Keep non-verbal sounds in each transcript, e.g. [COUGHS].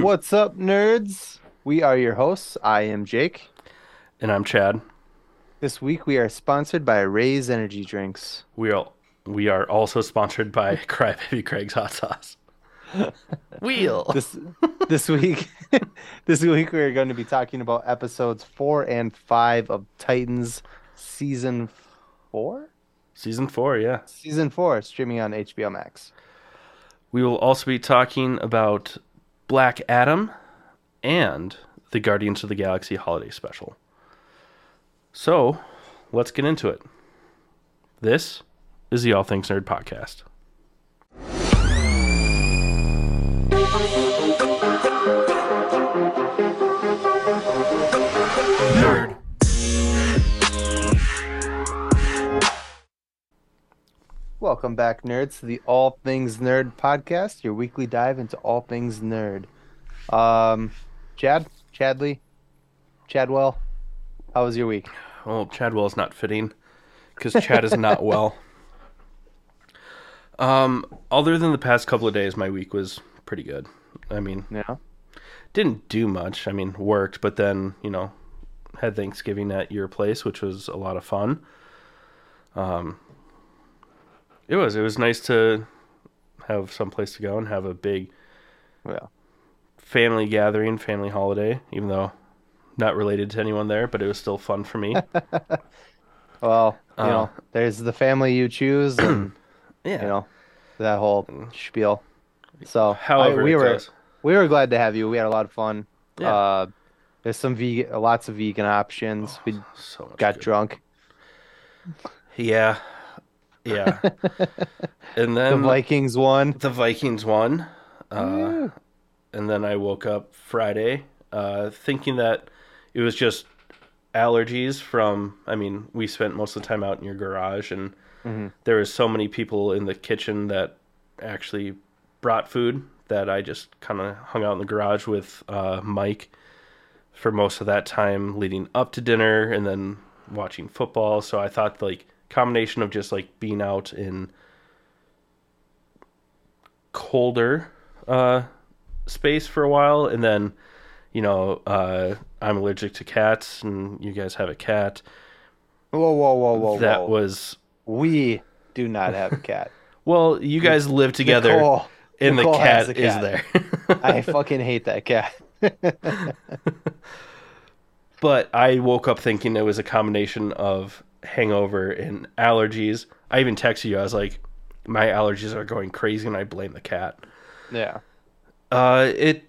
[LAUGHS] What's up, nerds? We are your hosts. I am Jake. And I'm Chad. This week we are sponsored by Raze Energy Drinks. We are we are also sponsored by [LAUGHS] Crybaby Craig's Hot Sauce. [LAUGHS] Wheel. This this week this week we're going to be talking about episodes 4 and 5 of Titans season 4? Season 4, yeah. Season 4 streaming on HBO Max. We will also be talking about Black Adam and the Guardians of the Galaxy holiday special. So, let's get into it. This is the All Things Nerd podcast. Welcome back, nerds, to the All Things Nerd podcast, your weekly dive into all things nerd. Um, Chad, Chadley, Chadwell, how was your week? Well, Chadwell's not fitting because Chad is not well. [LAUGHS] Um, other than the past couple of days, my week was pretty good. I mean, Yeah. didn't do much. I mean, worked, but then you know, had Thanksgiving at your place, which was a lot of fun. Um, it was. It was nice to have some place to go and have a big Well, family gathering, family holiday. Even though not related to anyone there, but it was still fun for me. [LAUGHS] well, you Uh, know, there's the family you choose, and [CLEARS THROAT] yeah. you know, that whole spiel. So, However, I- we were goes. we were glad to have you. We had a lot of fun. Yeah. Uh, there's some vegan, lots of vegan options. we so got good. drunk. Yeah, yeah. [LAUGHS] and then The Vikings won. the Vikings won. Uh, Yeah. and then I woke up Friday uh, thinking that it was just allergies from. I mean, we spent most of the time out in your garage, and Mhm. there was so many people in the kitchen that actually brought food that I just kind of hung out in the garage with uh, Mike for most of that time leading up to dinner, and then watching football. So I thought like combination of just like being out in colder uh, space for a while, and then you know uh, I'm allergic to cats, and you guys have a cat. Whoa, whoa, whoa, whoa, that whoa. was We do not have a cat. [LAUGHS] well, you guys live together, Nicole, and [LAUGHS] Nicole the has cat, is there. [LAUGHS] I fucking hate that cat. but I woke up thinking it was a combination of hangover and allergies. I even texted you. I was like, my allergies are going crazy, and I blame the cat. yeah, Uh, it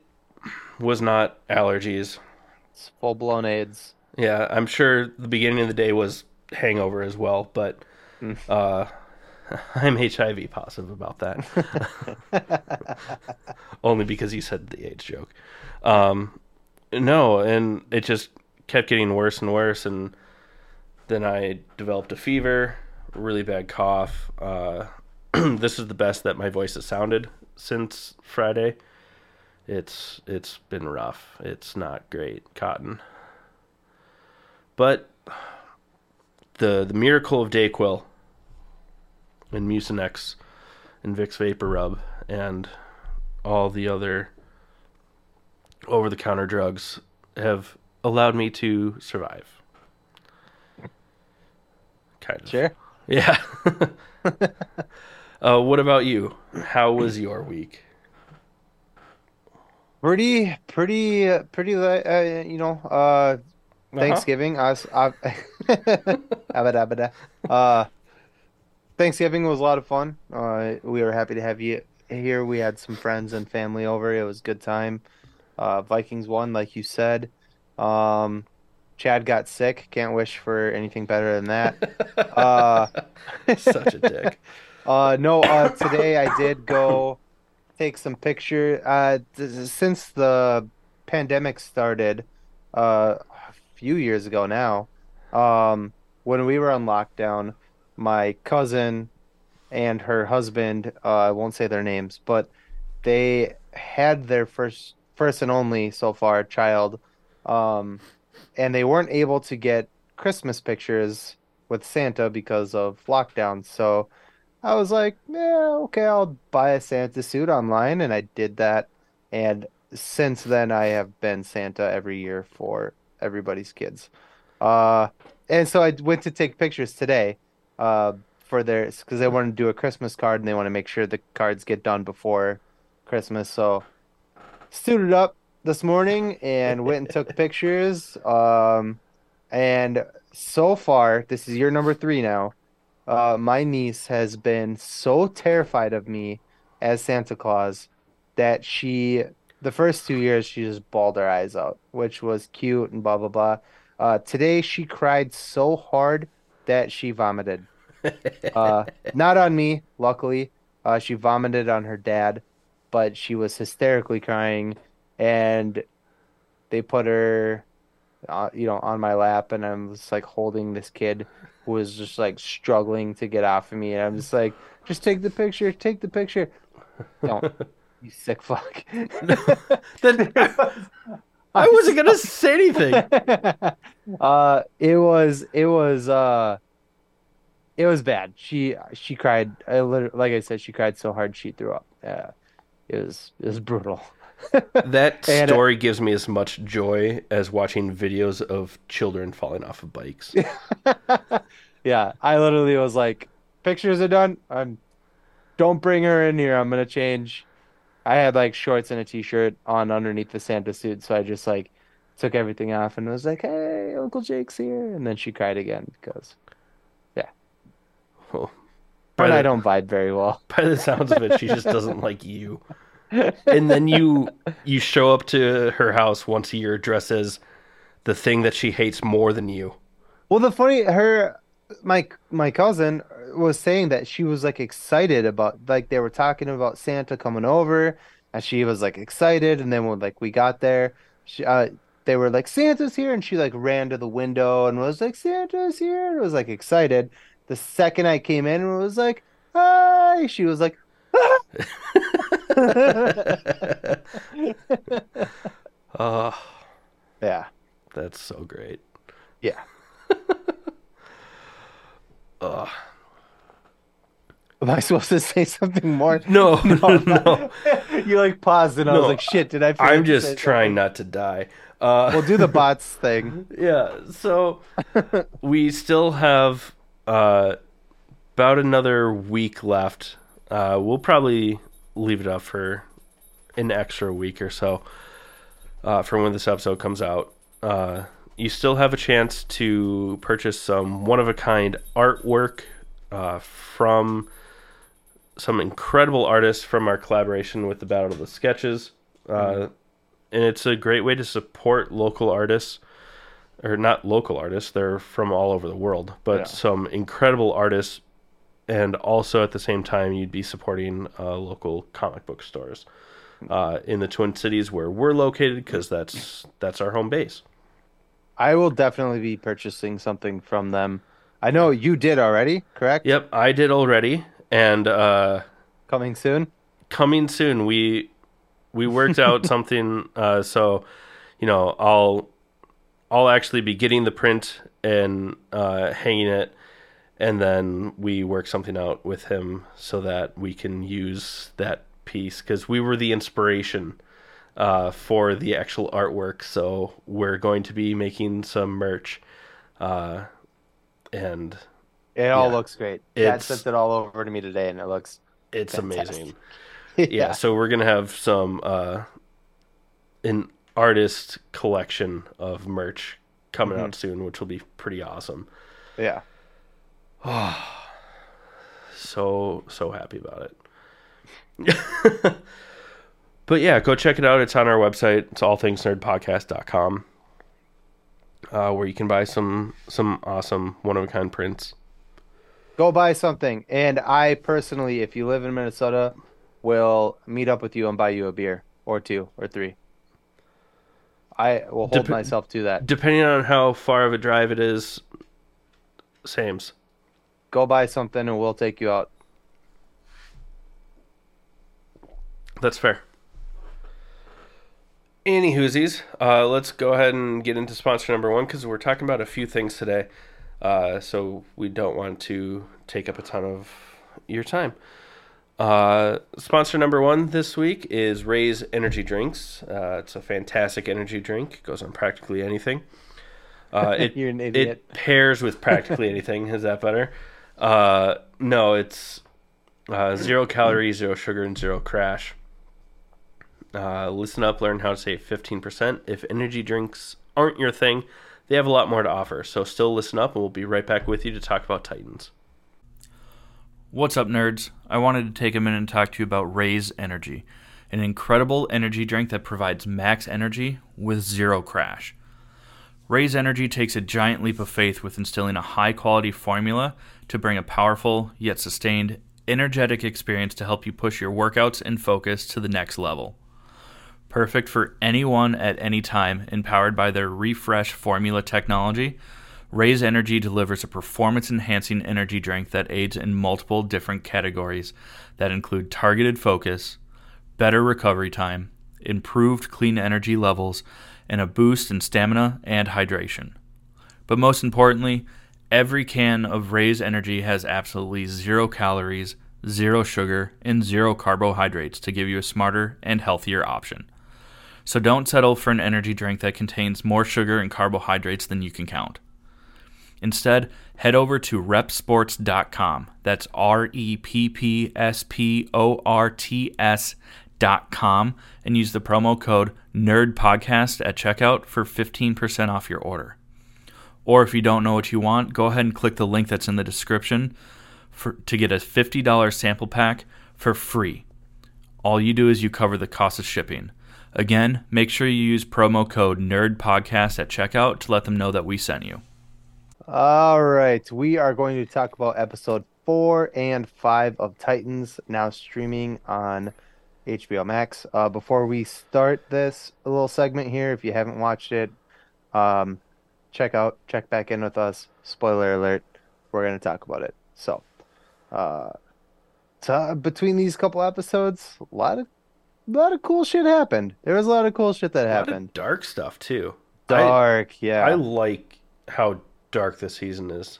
was not allergies. it's full blown AIDS. Yeah, I'm sure the beginning of the day was hangover as well, but Mm. uh, [LAUGHS] I'm HIV positive about that. [LAUGHS] [LAUGHS] Only because you said the AIDS joke. Um, no, and it just kept getting worse and worse, and then I developed a fever, really bad cough. Uh, [CLEARS THROAT] this is the best that my voice has sounded since Friday. It's it's been rough. It's not great, Cotton. But the the miracle of Dayquil and Mucinex and Vicks Vapor Rub and all the other over the counter drugs have allowed me to survive. Kind of. Sure. Yeah. [LAUGHS] uh, what about you? How was your week? Pretty, pretty, uh, pretty. Uh, you know, uh, Thanksgiving. I was, I, [LAUGHS] abada, abada. Uh, Thanksgiving was a lot of fun. Uh, we were happy to have you here. We had some friends and family over. It was a good time. Uh, Vikings won, like you said. Um, Chad got sick. Can't wish for anything better than that. [LAUGHS] Uh, [LAUGHS] Such a dick. Uh, no, uh, today I did go take some picture. Uh, th- since the pandemic started, uh, a few years ago now, um, when we were on lockdown, my cousin and her husband, uh, I won't say their names, but they had their first, first and only so far child, um, and they weren't able to get Christmas pictures with Santa because of lockdown. So I was like, yeah, okay, I'll buy a Santa suit online, and I did that. And since then I have been Santa every year for everybody's kids. Uh, and so I went to take pictures today, uh, for their because they want to do a Christmas card and they want to make sure the cards get done before Christmas. So suited up this morning and went and took pictures. Um, and so far, this is year number three now. Uh, my niece has been so terrified of me as Santa Claus that she, the first two years, she just bawled her eyes out, which was cute and blah, blah, blah. Uh, today, she cried so hard that she vomited. Uh, not on me, luckily. Uh, she vomited on her dad, but she was hysterically crying, and they put her, uh, you know, on my lap, and I'm just like holding this kid who was just like struggling to get off of me, and I'm just like, just take the picture, take the picture. Don't, you sick fuck. [LAUGHS] Then I wasn't gonna say anything. [LAUGHS] uh, it was, it was, uh, it was bad. She she cried. I literally, like I said, she cried so hard she threw up. Yeah, it was it was brutal. [LAUGHS] That story gives me as much joy as watching videos of children falling off of bikes. [LAUGHS] yeah, I literally was like, pictures are done. I'm don't bring her in here. I'm gonna change. I had like shorts and a t-shirt on underneath the Santa suit, so I just like took everything off and was like, "Hey, Uncle Jake's here," and then she cried again because Well, her oh. by, and I don't vibe very well. by the sounds of it, she just doesn't [LAUGHS] like you. And then you you show up to her house once a year dressed as the thing that she hates more than you. Well, the funny her my my cousin was saying that she was like excited about like they were talking about Santa coming over and she was like excited and then when like we got there she uh they were like Santa's here and she like ran to the window and was like Santa's here and was like excited. The second I came in and was like hi she was like [LAUGHS] Oh, [LAUGHS] yeah that's so great. yeah [LAUGHS] Ugh. am I supposed to say something more? No, [LAUGHS] no, no. You like paused and I was like shit did I?" I'm just trying not to die. Uh, We'll do the bots thing. yeah, so we still have uh, about another week left. Uh, we'll probably leave it up for an extra week or so uh, from when this episode comes out. Uh, you still have a chance to purchase some one of a kind artwork uh, from some incredible artists from our collaboration with the Battle of the Sketches. Uh, and it's a great way to support local artists or not local artists they're from all over the world but Yeah. some incredible artists and also at the same time you'd be supporting uh, local comic book stores uh, in the twin cities where we're located because that's that's our home base I will definitely be purchasing something from them. I know you did already, correct? yep i did already and uh, Coming soon. coming soon we we worked [LAUGHS] out something uh, so you know i'll i'll actually be getting the print and uh, hanging it and then we work something out with him so that we can use that piece because we were the inspiration uh, for the actual artwork so we're going to be making some merch uh, and It all Yeah. looks great. Dad sent it all over to me today, and it looks it's Fantastic. [LAUGHS] amazing yeah, so we're gonna have some uh an artist collection of merch coming out soon which will be pretty awesome yeah. [SIGHS] so so happy about it. [LAUGHS] But yeah go check it out. It's on our website. It's allthingsnerdpodcast.com uh, where you can buy some some awesome one of a kind prints. Go buy something, and I personally, if you live in Minnesota, will meet up with you and buy you a beer or two or three. I will hold Dep- myself to that. depending on how far of a drive it is sames Go buy something, and we'll take you out. That's fair. Any whoosies, uh, let's go ahead and get into sponsor number one because we're talking about a few things today. Uh, so we don't want to take up a ton of your time. Uh, sponsor number one this week is Raze Energy Drinks. Uh, it's a fantastic energy drink. It goes on practically anything. Uh, [LAUGHS] it, You're an idiot. It pairs with practically anything. Is that better? [LAUGHS] Uh, no, it's uh, zero calories, zero sugar, and zero crash. Uh, listen up, learn how to save 15%. If energy drinks aren't your thing, they have a lot more to offer. So still listen up, and we'll be right back with you to talk about Titans. What's up, nerds? I wanted to take a minute and talk to you about Raze Energy, an incredible energy drink that provides max energy with zero crash. Raze Energy takes a giant leap of faith with instilling a high quality formula to bring a powerful yet sustained energetic experience to help you push your workouts and focus to the next level. Perfect for anyone at any time, empowered by their refresh formula technology. Raze Energy delivers a performance enhancing energy drink that aids in multiple different categories that include targeted focus, better recovery time, improved clean energy levels, and a boost in stamina and hydration. But most importantly, every can of Raze Energy has absolutely zero calories, zero sugar, and zero carbohydrates to give you a smarter and healthier option. So don't settle for an energy drink that contains more sugar and carbohydrates than you can count. Instead, head over to reppsports.com. That's R E P P S P O R T S.com and use the promo code NERDPODCAST at checkout for 15% off your order. Or if you don't know what you want, go ahead and click the link that's in the description for, to get a $50 sample pack for free. All you do is you cover the cost of shipping. Again, make sure you use promo code NERDPODCAST at checkout to let them know that we sent you. All right, we are going to talk about episode four and five of Titans, now streaming on HBO Max. Uh, before we start this little segment here, if you haven't watched it, um, check out, check back in with us. Spoiler alert, we're going to talk about it. So, uh, to, between these couple episodes, a lot of, a lot of cool shit happened. There was a lot of cool shit that A lot of happened. dark stuff too. Dark, yeah. I like how dark this season is.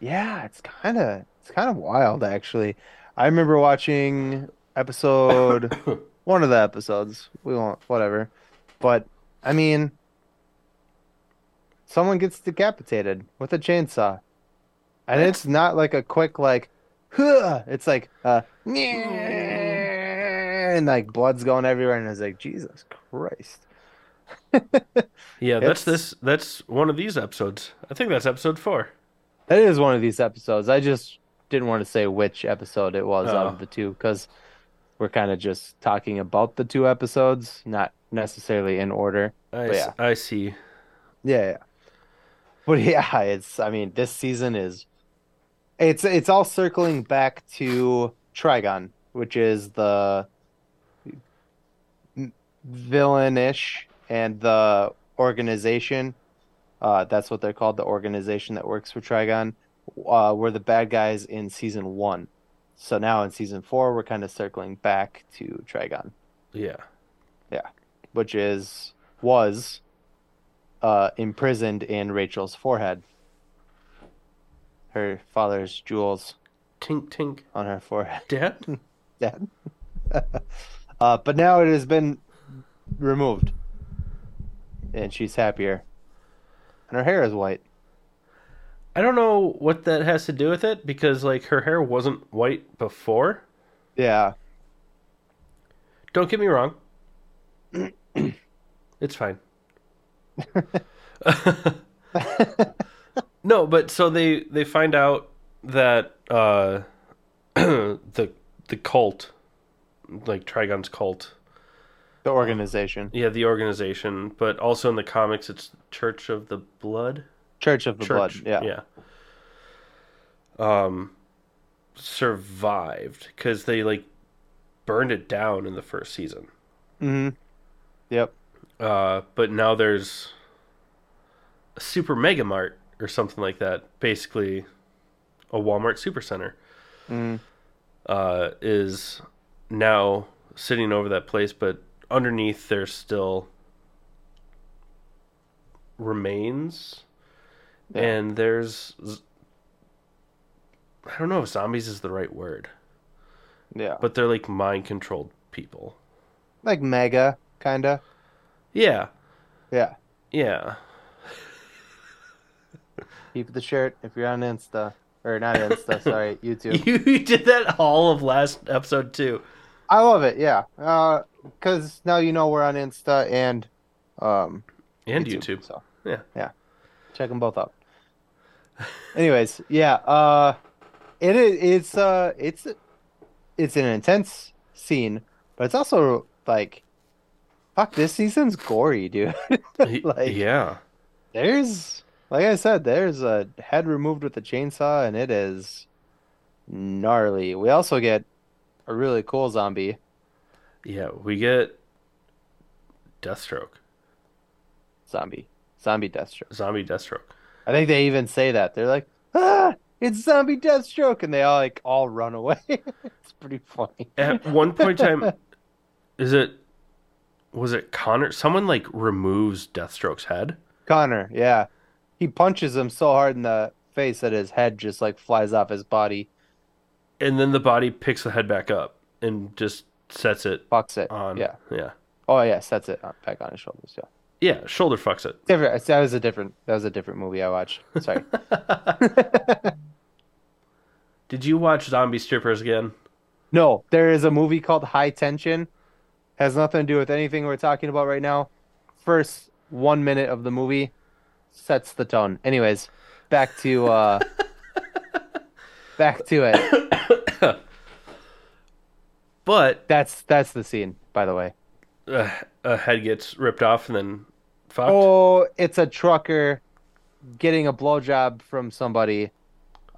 Yeah, it's kind of it's kind of wild actually. I remember watching episode [COUGHS] one of the episodes. We won't whatever. But I mean someone gets decapitated with a chainsaw. And it's not like a quick like huh, it's like uh and like blood's going everywhere and it's like Jesus Christ. [LAUGHS] Yeah, that's It's- this. That's one of these episodes. I think that's episode four. That is one of these episodes. I just didn't want to say which episode it was out Oh. of the two because we're kind of just talking about the two episodes, not necessarily in order. I, yeah. I see. Yeah, yeah. But [LAUGHS] yeah, it's I mean, this season is it's it's all circling back to Trigon, which is the villainish and the organization. Uh, that's what they're called, the organization that works for Trigon. Uh, were the bad guys in season one. So now in season four, we're kind of circling back to Trigon, Yeah. Yeah, which is was uh, imprisoned in Rachel's forehead. Her father's jewels Tink tink. on her forehead. [LAUGHS] Dad. Dad. [LAUGHS] uh, but now it has been removed, and she's happier. And her hair is white. I don't know what that has to do with it because like her hair wasn't white before. Yeah, Don't get me wrong. [CLEARS THROAT] it's fine. [LAUGHS] no, but so they they find out that uh [CLEARS THROAT] the the cult like Trigon's cult. the organization, Yeah, the organization, but also in the comics it's Church of the Blood. Church of the Blood. Yeah. Yeah. Um survived cuz they like burned it down in the first season. hmm Yep. Uh, but now there's a super mega mart or something like that. Basically, a Walmart supercenter Mm. uh, is now sitting over that place, but underneath there's still remains, Yeah. and there's I don't know if zombies is the right word. Yeah. but they're like mind controlled people. Like mega, kinda. Yeah, Yeah. yeah. [LAUGHS] Keep the shirt if you're on Insta. Or not Insta, [LAUGHS] sorry, YouTube. You did that all of last episode too. I love it, yeah. Uh, cause now you know we're on Insta and um And YouTube. So Yeah. yeah, check them both out. [LAUGHS] Anyways, yeah. Uh, it is. It's uh, it's it's an intense scene, but it's also like, fuck. This season's gory, dude. [LAUGHS] Like- yeah. there's, like I said, there's a head removed with a chainsaw, and it is gnarly. We also get a really cool zombie. Yeah, we get Deathstroke. Zombie. Zombie Deathstroke. Zombie Deathstroke. I think they even say that. They're like, ah, it's zombie Deathstroke, and they all like all run away. [LAUGHS] it's pretty funny. At one point in time, [LAUGHS] is it was it Connor? Someone like removes Deathstroke's head. Connor, yeah, he punches him so hard in the face that his head just like flies off his body, and then the body picks the head back up and just sets it fucks it. on. Yeah. yeah, Oh yeah, sets it back on his shoulders. Yeah. yeah. Shoulder fucks it. Different. That was a different. That was a different movie I watched. Sorry. [LAUGHS] [LAUGHS] Did you watch Zombie Strippers again? no, there is a movie called High Tension. Has nothing to do with anything we're talking about right now. First one minute of the movie sets the tone. Anyways, back to uh [LAUGHS] back to it. [COUGHS] But That's that's the scene, by the way. uh, a head gets ripped off and then fucked. Oh, it's a trucker getting a blowjob from somebody,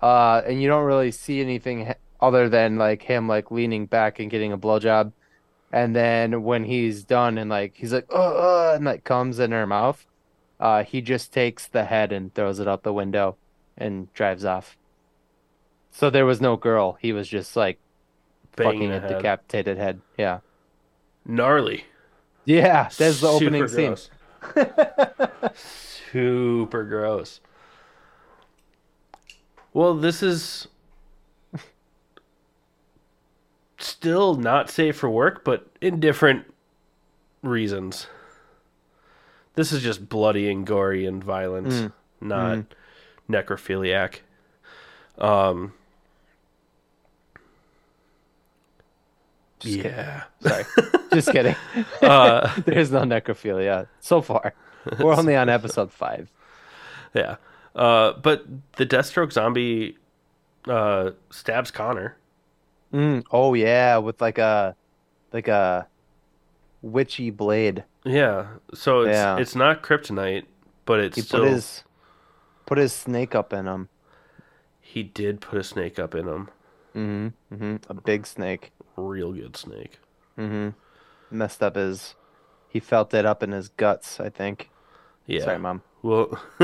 uh, and you don't really see anything other than like him like leaning back and getting a blowjob, and then when he's done and like he's like oh, and like comes in her mouth, uh, he just takes the head and throws it out the window, and drives off. So there was no girl. He was just like Banging fucking a head. decapitated head. Yeah. Gnarly. Yeah, that's the Super opening scene. [LAUGHS] Super gross. Well, this is still not safe for work, but in different reasons. This is just bloody and gory and violent, Mm. not necrophiliac. Um, Just kidding. yeah. Sorry. [LAUGHS] Just kidding. Uh, [LAUGHS] There's no necrophilia so far. We're only on episode five. Yeah. Uh, but the Deathstroke zombie uh, stabs Connor. Mm, oh yeah, with like a like a witchy blade. Yeah. So it's Yeah. it's not kryptonite, but it's He still put his put his snake up in him. he did put a snake up in him. Mm-hmm. mm-hmm. A big snake. Real good snake. Mm-hmm. Messed up his. He felt it up in his guts. I think. Yeah. Sorry, mom. Well, [LAUGHS]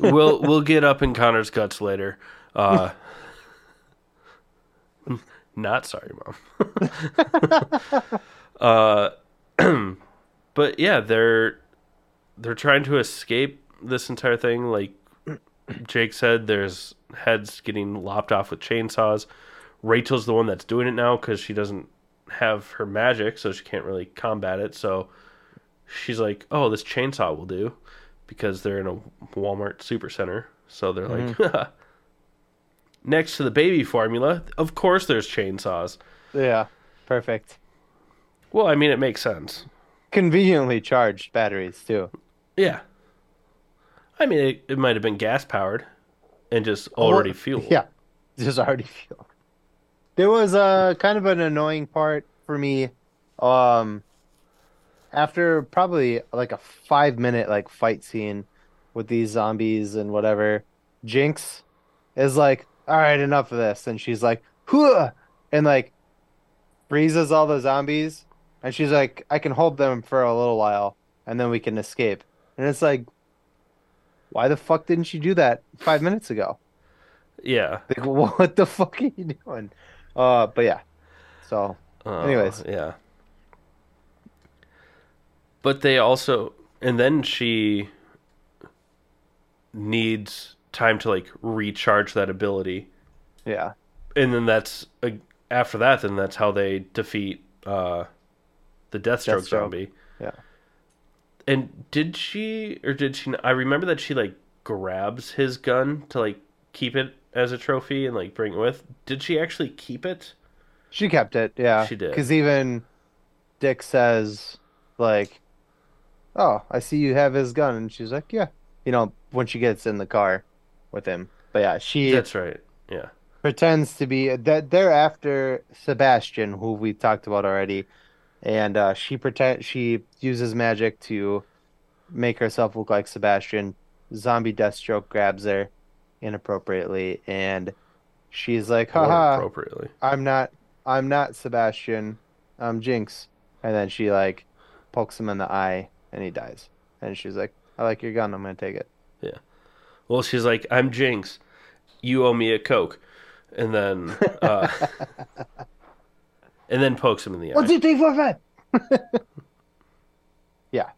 we'll we'll get up in Connor's guts later. Uh, [LAUGHS] not sorry, mom. [LAUGHS] uh, [CLEARS THROAT] but yeah, they're they're trying to escape this entire thing. Like Jake said, there's heads getting lopped off with chainsaws. Rachel's the one that's doing it now because she doesn't have her magic, so she can't really combat it. So she's like, "Oh, this chainsaw will do," because they're in a Walmart supercenter. So they're like, [LAUGHS] next to the baby formula, of course there's chainsaws. Yeah. Perfect. Well, I mean, it makes sense. Conveniently charged batteries too. Yeah. I mean, it, it might have been gas powered and just already Or- [LAUGHS] fueled. Yeah, just already fueled. There was a kind of an annoying part for me. Um, after probably like a five minute like fight scene with these zombies and whatever, Jinx is like, "All right, enough of this," and she's like, "Huh," and like freezes all the zombies, and she's like, "I can hold them for a little while, and then we can escape." And it's like, why the fuck didn't she do that five minutes ago? Yeah. Like, [LAUGHS] what the fuck are you doing? Uh, but yeah. So, Uh, Anyways. yeah. But they also, and then she needs time to like recharge that ability Yeah. and then that's uh, after that. Then that's how they defeat uh, the Deathstroke, Deathstroke. zombie. Yeah. And did she or did she? I remember that she like grabs his gun to like keep it as a trophy and like bring it with. Did she actually keep it? She kept it, yeah. She did. Because even Dick says, like, "Oh, I see you have his gun," and she's like, "Yeah." You know, when she gets in the car with him. But yeah, she That's right. Yeah. pretends to be that they're after Sebastian, who we talked about already, and uh, she pretend she uses magic to make herself look like Sebastian. Zombie Deathstroke grabs her inappropriately, and she's like, "Haha." appropriately. I'm not I'm not Sebastian. I'm Jinx. And then she like pokes him in the eye and he dies. And she's like, I like your gun, I'm gonna take it. Well, she's like, I'm Jinx. You owe me a Coke. And then, uh, [LAUGHS] and then pokes him in the eye. One, two, three, four, five. [LAUGHS] yeah.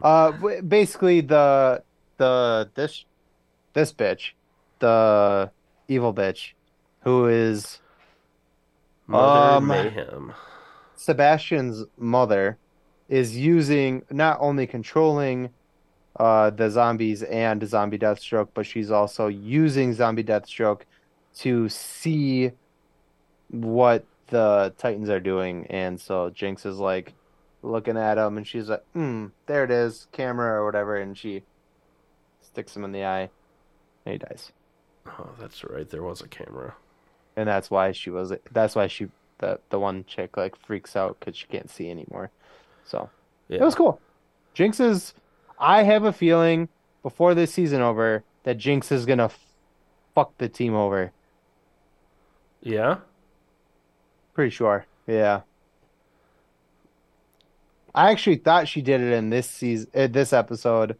Uh w- basically the the this this bitch, the evil bitch, who is Mother Um, Mayhem. Sebastian's mother is using not only controlling uh, the zombies and zombie Deathstroke, but she's also using zombie Deathstroke to see what the Titans are doing. And so Jinx is like looking at him and she's like, hmm, there it is, camera or whatever. And she sticks him in the eye and he dies. Oh, that's right. There was a camera. And that's why she was, that's why she, the, the one chick like freaks out because she can't see anymore. So. Yeah. It was cool. Jinx is. I have a feeling before this season over that Jinx is gonna f- fuck the team over. Yeah? Pretty sure. Yeah. I actually thought she did it in this season, uh, this episode,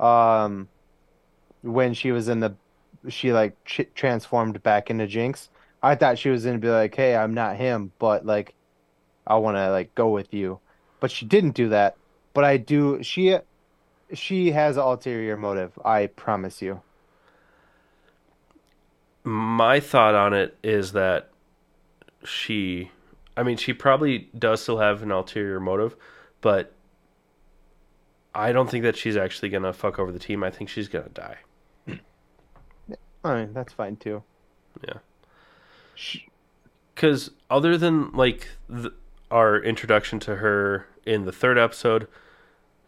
um, when she was in the, she like ch- transformed back into Jinx. I thought she was gonna be like, "Hey, I'm not him, but like, I want to like go with you," but she didn't do that. But I do. She, she has an ulterior motive. I promise you. My thought on it is that she, I mean, she probably does still have an ulterior motive, but I don't think that she's actually going to fuck over the team. I think she's going to die. [CLEARS THROAT] I mean, that's fine too. Yeah. Because other than like th- our introduction to her in the third episode,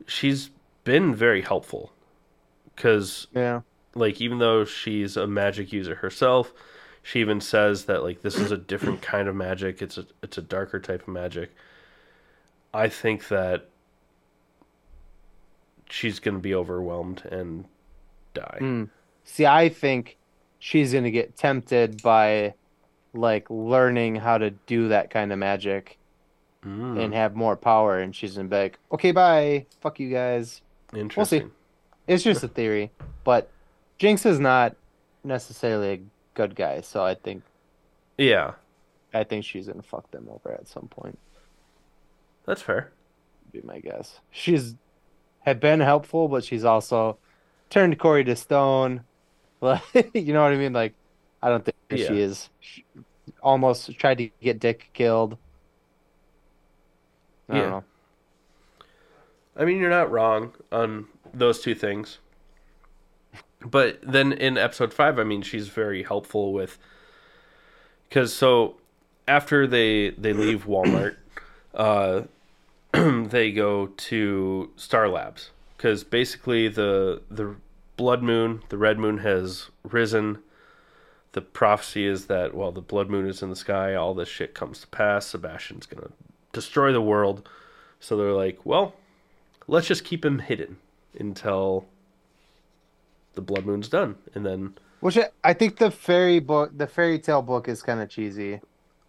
she's been very helpful. Because yeah. like even though she's a magic user herself, she even says that like this is a different [CLEARS THROAT] kind of magic. It's a it's a darker type of magic. I think that she's gonna be overwhelmed and die. Mm. See, I think she's gonna get tempted by like learning how to do that kind of magic Mm, and have more power, and she's gonna be like, "Okay, bye, fuck you guys." Interesting. We'll see. It's just a theory, but Jinx is not necessarily a good guy, so I think Yeah, I think she's gonna fuck them over at some point. that's fair. Be my guess. She's had been helpful, but she's also turned Corey to stone. [LAUGHS] Like, you know what I mean? Like, I don't think Yeah. she is. She almost tried to get Dick killed. I Yeah. I mean, you're not wrong on those two things. But then in episode five, I mean, she's very helpful with because so after they they leave Walmart, uh, [CLEARS THROAT] they go to Star Labs because basically the the blood moon, the red moon has risen. The prophecy is that while the blood moon is in the sky, all this shit comes to pass. Sebastian's gonna destroy the world. So they're like, well, let's just keep him hidden until the blood moon's done, and then Which I, I think the fairy book, the fairy tale book, is kind of cheesy.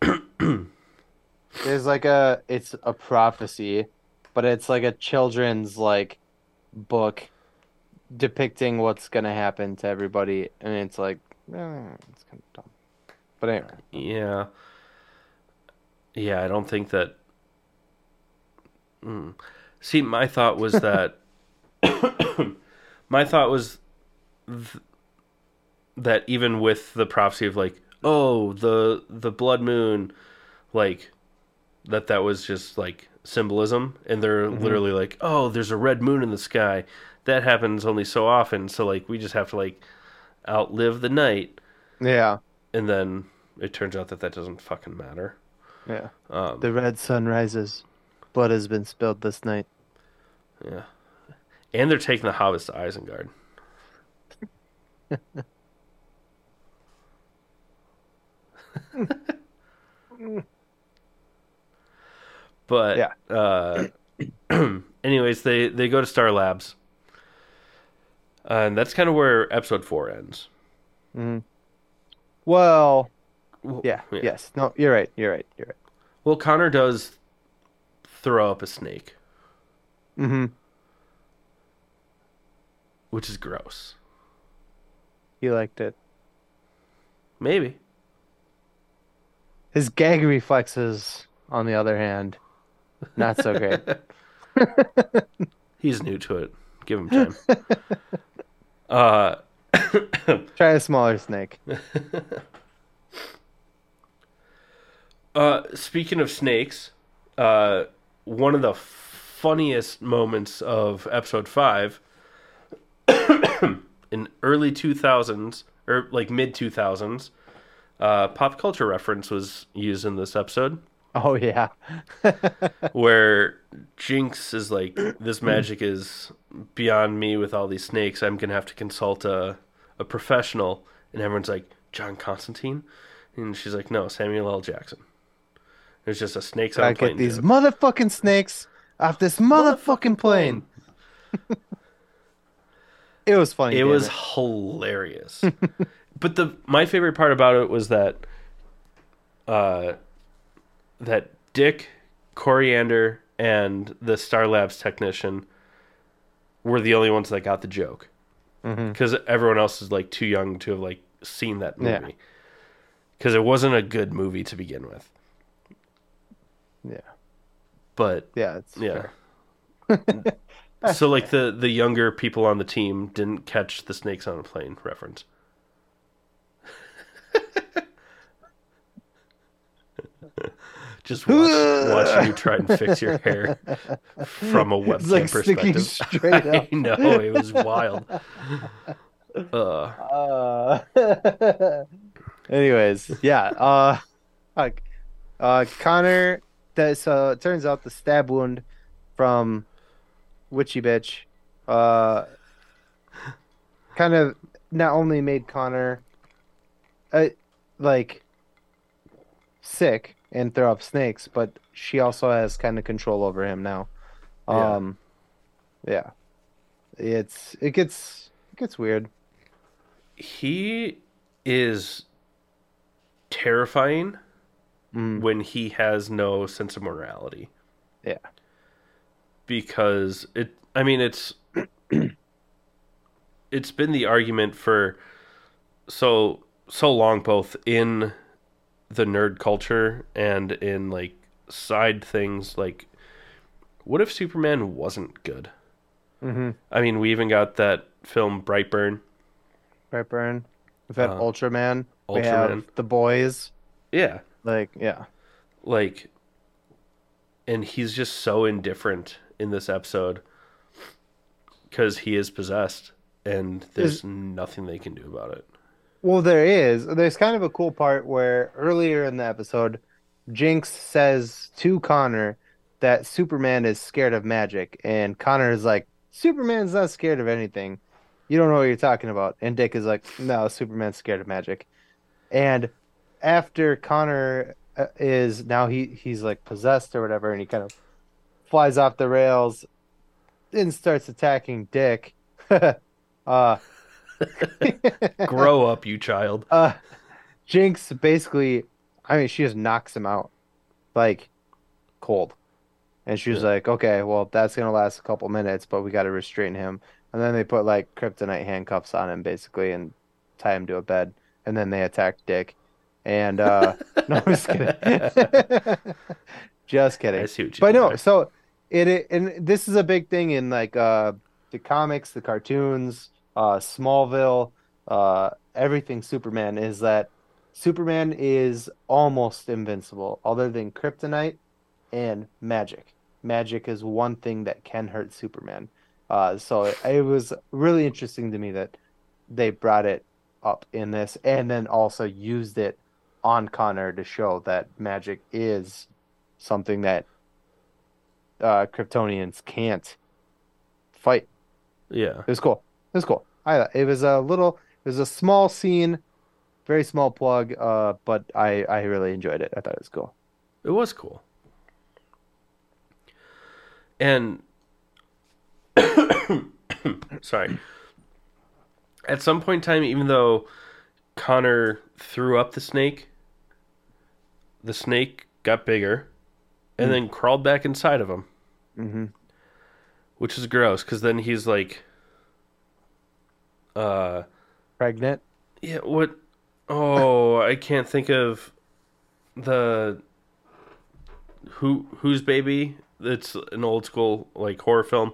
[CLEARS THROAT] There's like a, it's a prophecy, but it's like a children's like book depicting what's gonna happen to everybody, and it's like, eh, it's kind of dumb. But anyway, yeah, yeah, I don't think that. Mm. See, my thought was that. [COUGHS] my thought was th- that even with the prophecy of like, oh the the blood moon, like that that was just like symbolism, and they're literally like, oh, there's a red moon in the sky. That happens only so often, so like we just have to like outlive the night, Yeah, and then it turns out that that doesn't fucking matter. yeah. Um, The red sun rises. Blood has been spilled this night. yeah, and they're taking the hobbits to Isengard. [LAUGHS] but Yeah. uh, [CLEARS THROAT] anyways, they they go to Star Labs, uh, and that's kind of where episode four ends. Well, Well, yeah, yes. No, you're right. You're right. You're right. Well, Connor does throw up a snake, Mm-hmm. which is gross. You liked it. Maybe. His gag reflexes, on the other hand, not so great. [LAUGHS] He's new to it. Give him time. [LAUGHS] uh, [COUGHS] Try a smaller snake. [LAUGHS] uh, speaking of snakes, uh, one of the funniest moments of episode five [COUGHS] in early 2000s or like mid 2000s, uh, pop culture reference was used in this episode. Oh yeah. [LAUGHS] where Jinx is like, this magic is beyond me with all these snakes. I'm gonna have to consult a a professional, and everyone's like, John Constantine, and she's like, no, Samuel L. Jackson. There's just a snakes on I a plane. get these joke. motherfucking snakes off this motherfucking plane. [LAUGHS] it was funny. It was hilarious. [LAUGHS] but the my favorite part about it was that uh that Dick, Coriander, and the Star Labs technician were the only ones that got the joke. Because everyone else is like too young to have like seen that movie. Because it wasn't a good movie to begin with. Yeah. But Yeah. It's yeah. [LAUGHS] so like the the younger people on the team didn't catch the snakes on a plane reference. [LAUGHS] Just watch, watch you try and fix your hair from a [LAUGHS] webcam like perspective. straight up. I know it was wild. Uh, Uh, anyways, yeah. Uh, like, uh, Connor. That so it turns out the stab wound from Witchy Bitch, uh, [LAUGHS] kind of not only made Connor, uh, like, sick and throw up snakes, but she also has kind of control over him now. Yeah. Um, yeah. It's it gets it gets weird. he is terrifying Mm. when he has no sense of morality. Yeah. because it i mean it's [CLEARS THROAT] it's been the argument for so so long both in the nerd culture and in like side things like what if superman wasn't good Mm-hmm. i mean we even got that film brightburn Brightburn. We've had Uh, Ultraman. We have the boys. yeah Like, yeah. like and he's just so indifferent in this episode because he is possessed and there's nothing they can do about it Well, there is. There's kind of a cool part where earlier in the episode, Jinx says to Connor that Superman is scared of magic, and Connor is like, Superman's not scared of anything. You don't know what you're talking about. And Dick is like, No, Superman's scared of magic. And after Connor uh, is now he he's like possessed or whatever, and he kind of flies off the rails, and starts attacking Dick. [LAUGHS] uh, [LAUGHS] grow up you child uh, Jinx basically, I mean, she just knocks him out, like cold, and she's Yeah. like, "Okay, well, that's gonna last a couple minutes, but we got to restrain him." And then they put like kryptonite handcuffs on him, basically, and tie him to a bed, and then they attack Dick. And uh, [LAUGHS] no, I'm just kidding, [LAUGHS] just kidding. i see what you But no, so it, it and this is a big thing in like uh the comics, the cartoons, uh Smallville, uh everything Superman is that Superman is almost invincible, other than kryptonite and magic. Magic is one thing that can hurt Superman. Uh, so it, it was really interesting to me that they brought it up in this, and then also used it on Connor to show that magic is something that uh, Kryptonians can't fight. Yeah. It was cool. It was cool. I it was a little it was a small scene, very small plug, uh, but I I really enjoyed it. I thought it was cool. It was cool. And [COUGHS] sorry. At some point in time, even though Connor threw up the snake, the snake got bigger and then crawled back inside of him, Mm-hmm. which is gross because then he's like, uh, Pregnant. yeah, what? Oh, [LAUGHS] I can't think of the who whose baby. It's an old school like horror film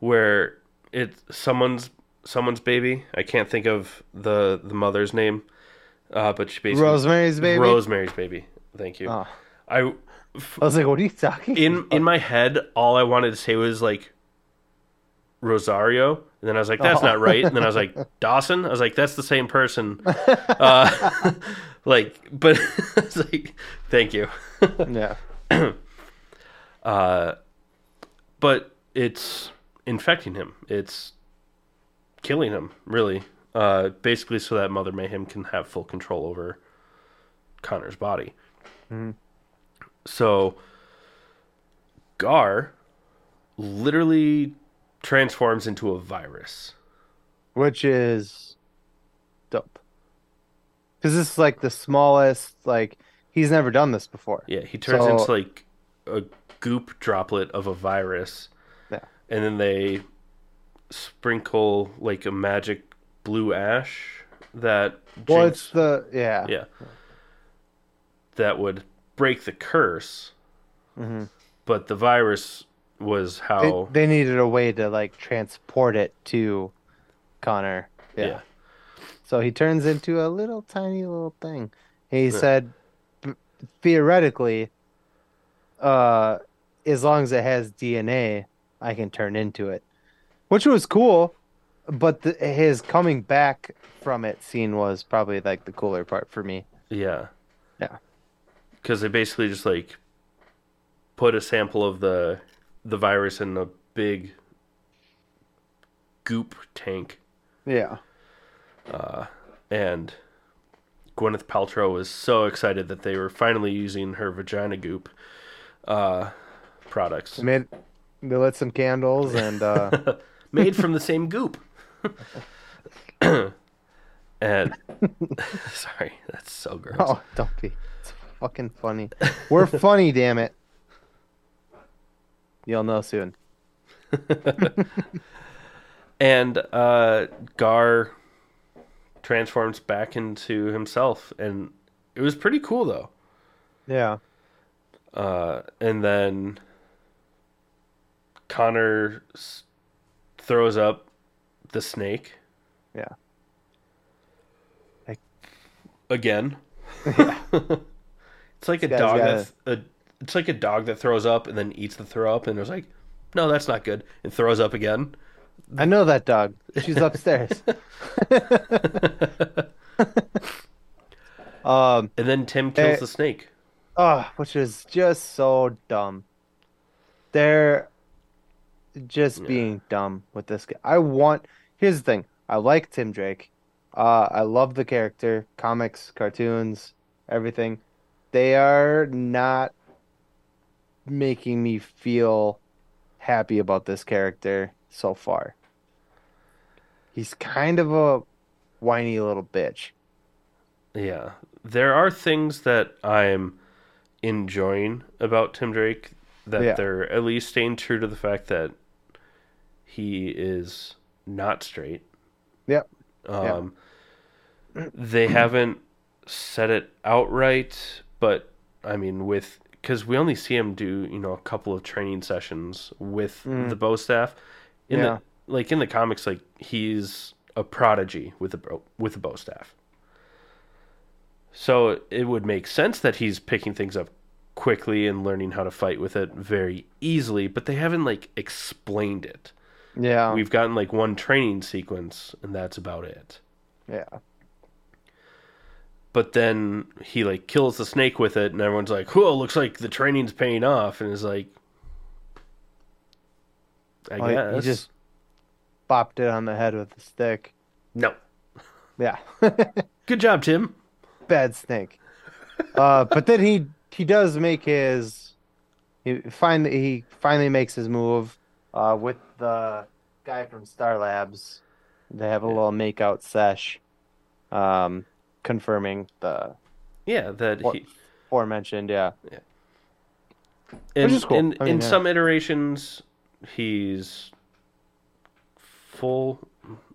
where it's someone's someone's baby. I can't think of the the mother's name, uh, but she basically Rosemary's Baby. Rosemary's baby. Thank you. Oh. I I was like, what are you talking? in about? in my head, all I wanted to say was like Rosario, and then I was like, that's Oh. not right. And then I was like [LAUGHS] Dawson. I was like, that's the same person. Uh, [LAUGHS] like, but [LAUGHS] it's like, thank you. yeah. [CLEARS THROAT] Uh, but it's infecting him. It's killing him, really. Uh, basically, so that Mother Mayhem can have full control over Connor's body. Mhm. So, Gar literally transforms into a virus. Which is dope. Because this is like the smallest. Like he's never done this before. Yeah, he turns So- into like a goop droplet of a virus. Yeah. And then they sprinkle like a magic blue ash that Well, drinks- it's the yeah. yeah. That would break the curse, Mhm. but the virus was how they needed a way to like transport it to Connor. Yeah. yeah. So he turns into a little tiny little thing. He said, theoretically, uh, as long as it has DNA, I can turn into it, which was cool. But the, his coming back from it scene was probably like the cooler part for me. Yeah. Yeah. Cuz they basically just like put a sample of the the virus in a big goop tank Yeah. and Gwyneth Paltrow was so excited that they were finally using her vagina goop uh, products They made they lit some candles and uh, [LAUGHS] made from the same goop. [COUGHS] and [LAUGHS] sorry, that's so gross. oh, don't be. It's fucking funny. We're funny, damn it. You'll know soon. [LAUGHS] And uh, Gar transforms back into himself, and it was pretty cool though. Yeah. Uh, and then Connor s- throws up the snake Yeah. Like- again. Yeah. [LAUGHS] it's like a guy's dog got that a, it's like a dog that throws up and then eats the throw up and there's like, no, that's not good, and throws up again. I know that dog. She's upstairs. [LAUGHS] [LAUGHS] um, And then Tim kills Eh. the snake. oh, which is just so dumb. They're just Yeah. being dumb with this guy. I want. Here's the thing. I like Tim Drake. Uh, I love the character, comics, cartoons, everything. They are not making me feel happy about this character so far. He's kind of a whiny little bitch. Yeah. There are things that I'm enjoying about Tim Drake that Yeah. they're at least staying true to the fact that he is not straight. Yep. Um they haven't said it outright, but I mean with cuz we only see him do, you know, a couple of training sessions with Mm. the bow staff. In Yeah. the like in the comics like he's a prodigy with a bow with a bow staff. So it would make sense that he's picking things up quickly and learning how to fight with it very easily, but they haven't like explained it. Yeah. We've gotten like one training sequence and that's about it. yeah. But then he like kills the snake with it and everyone's like, "Whoa, looks like the training's paying off." And is like I Well, guess. he just bopped it on the head with a stick. No. Yeah. [LAUGHS] Good job, Tim. Bad snake. Uh, but then he he does make his he finally he finally makes his move uh, with the guy from Star Labs. They have a little makeout sesh, um, confirming the Yeah, that he aforementioned. Yeah. yeah. in, is cool. in, I mean, in yeah. some iterations he's full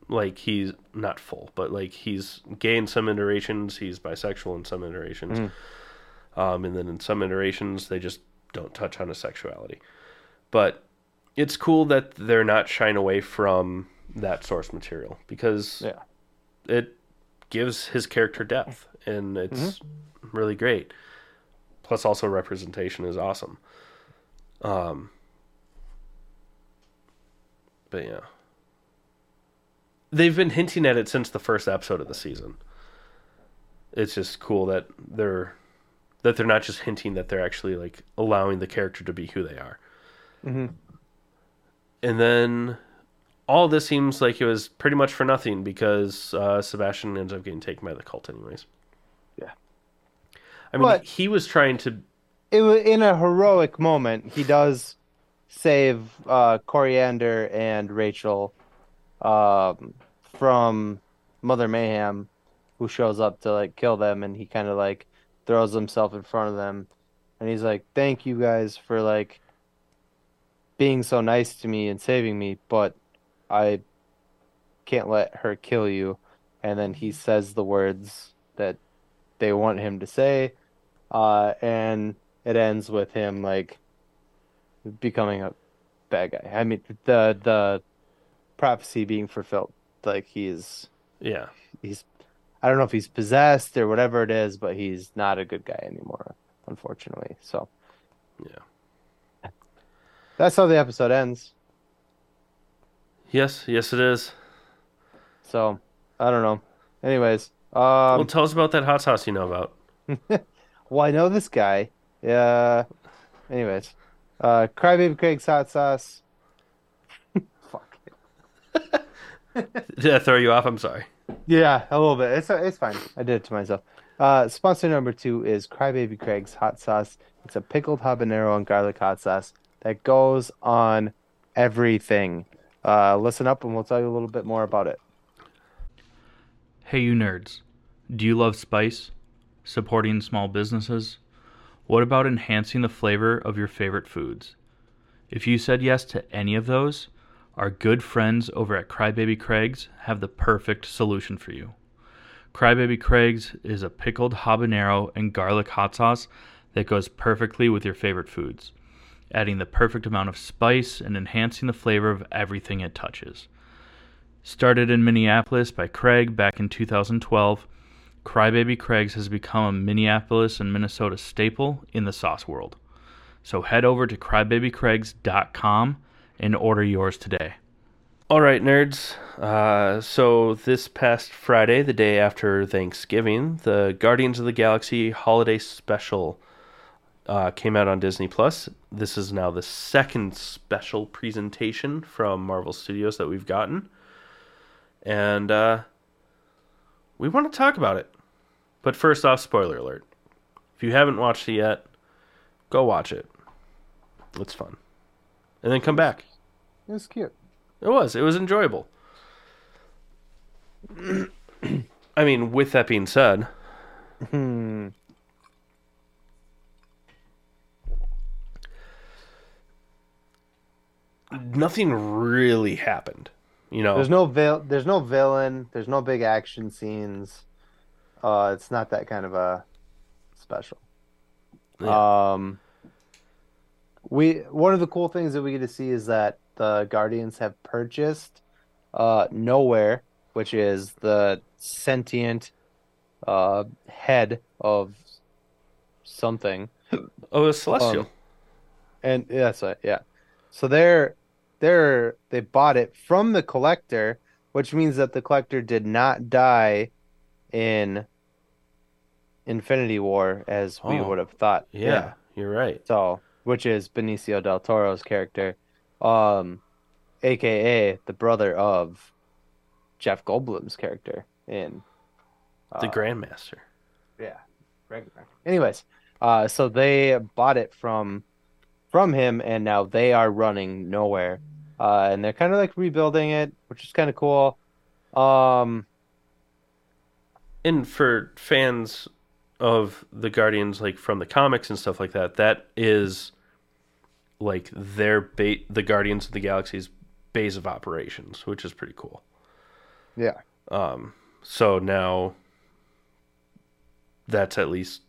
like he's not full but like he's gay in some iterations he's bisexual in some iterations Mm-hmm. um, and then in some iterations they just don't touch on his sexuality but it's cool that they're not shying away from that source material because Yeah. it gives his character depth and it's Mm-hmm. really great plus also representation is awesome um but yeah they've been hinting at it since the first episode of the season it's just cool that they're that they're not just hinting that they're actually like allowing the character to be who they are Mhm. And then all this seems like it was pretty much for nothing because uh, Sebastian ends up getting taken by the cult anyways. Yeah. I mean, But- he was trying to. It was in a heroic moment. He does save uh, Koriand'r and Rachel um, from Mother Mayhem, who shows up to like kill them, and he kind of like throws himself in front of them, and he's like, "Thank you guys for like being so nice to me and saving me, but I can't let her kill you." And then he says the words that they want him to say, uh, and it ends with him like becoming a bad guy. I mean, the the prophecy being fulfilled. Like he's Yeah. he's I don't know if he's possessed or whatever it is, but he's not a good guy anymore, unfortunately. So Yeah. That's how the episode ends. Yes, yes, it is. So I don't know. Anyways, well, um, tell us about that hot sauce you know about. [LAUGHS] well, I know this guy. Yeah. Anyways, uh, Crybaby Craig's hot sauce. [LAUGHS] Fuck. [LAUGHS] Did I throw you off? I'm sorry. Yeah, a little bit. It's it's fine. I did it to myself. Uh, sponsor number two is Crybaby Craig's hot sauce. It's a pickled habanero and garlic hot sauce that goes on everything. Uh, listen up, and we'll tell you a little bit more about it. Hey, you nerds. Do you love spice? Supporting small businesses? What about enhancing the flavor of your favorite foods? If you said yes to any of those, our good friends over at Crybaby Craig's have the perfect solution for you. Crybaby Craig's is a pickled habanero and garlic hot sauce that goes perfectly with your favorite foods, adding the perfect amount of spice and enhancing the flavor of everything it touches. Started in Minneapolis by Craig back in 2012, Crybaby Craig's has become a Minneapolis and Minnesota staple in the sauce world. So head over to crybabycraigs.com and order yours today. All right, nerds. Uh, so this past Friday, the day after Thanksgiving, the Guardians of the Galaxy Holiday Special uh, came out on Disney Plus. This is now the second special presentation from Marvel Studios that we've gotten, and uh, we want to talk about it. But first off, spoiler alert: if you haven't watched it yet, go watch it. It's fun, and then come back. It was cute. It was. It was enjoyable. [CLEARS THROAT] I mean, with that being said, nothing really happened. You know, There's no vil- There's no villain. There's no big action scenes. Uh, it's not that kind of a special. Yeah. Um, we one of the cool things that we get to see is that the Guardians have purchased uh Nowhere, which is the sentient uh, head of something. Oh, it's celestial. Um, And yeah, that's right, yeah. So they're they're they bought it from the collector, which means that the collector did not die in Infinity War as we Oh, would have thought. yeah, you're right. So, which is Benicio del Toro's character, um, aka the brother of Jeff Goldblum's character in The uh, Grandmaster. yeah, Ragnarok. Anyways, uh, so they bought it from from him, and now they are running nowhere, uh, and they're kind of like rebuilding it, which is kind of cool. Um, And for fans of the Guardians, like from the comics and stuff like that, that is like their ba- the Guardians of the Galaxy's base of operations, which is pretty cool. yeah, Um, so now that's at least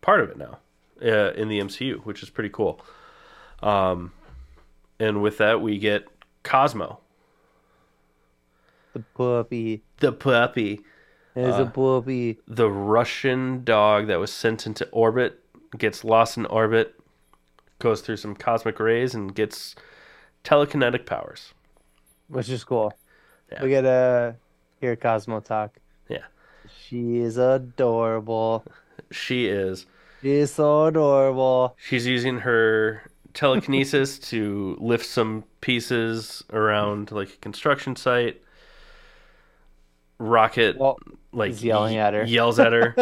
part of it now uh, in the MCU, which is pretty cool. Um, and with that, we get Cosmo, the puppy the puppy, is Uh, a puppy. the Russian dog that was sent into orbit, gets lost in orbit, goes through some cosmic rays, and gets telekinetic powers. which is cool. Yeah. We get to hear Cosmo talk. Yeah. She is adorable. [LAUGHS] She is. She is so adorable. She's using her telekinesis [LAUGHS] to lift some pieces around like a construction site. Rocket like yelling at her. Yells at her,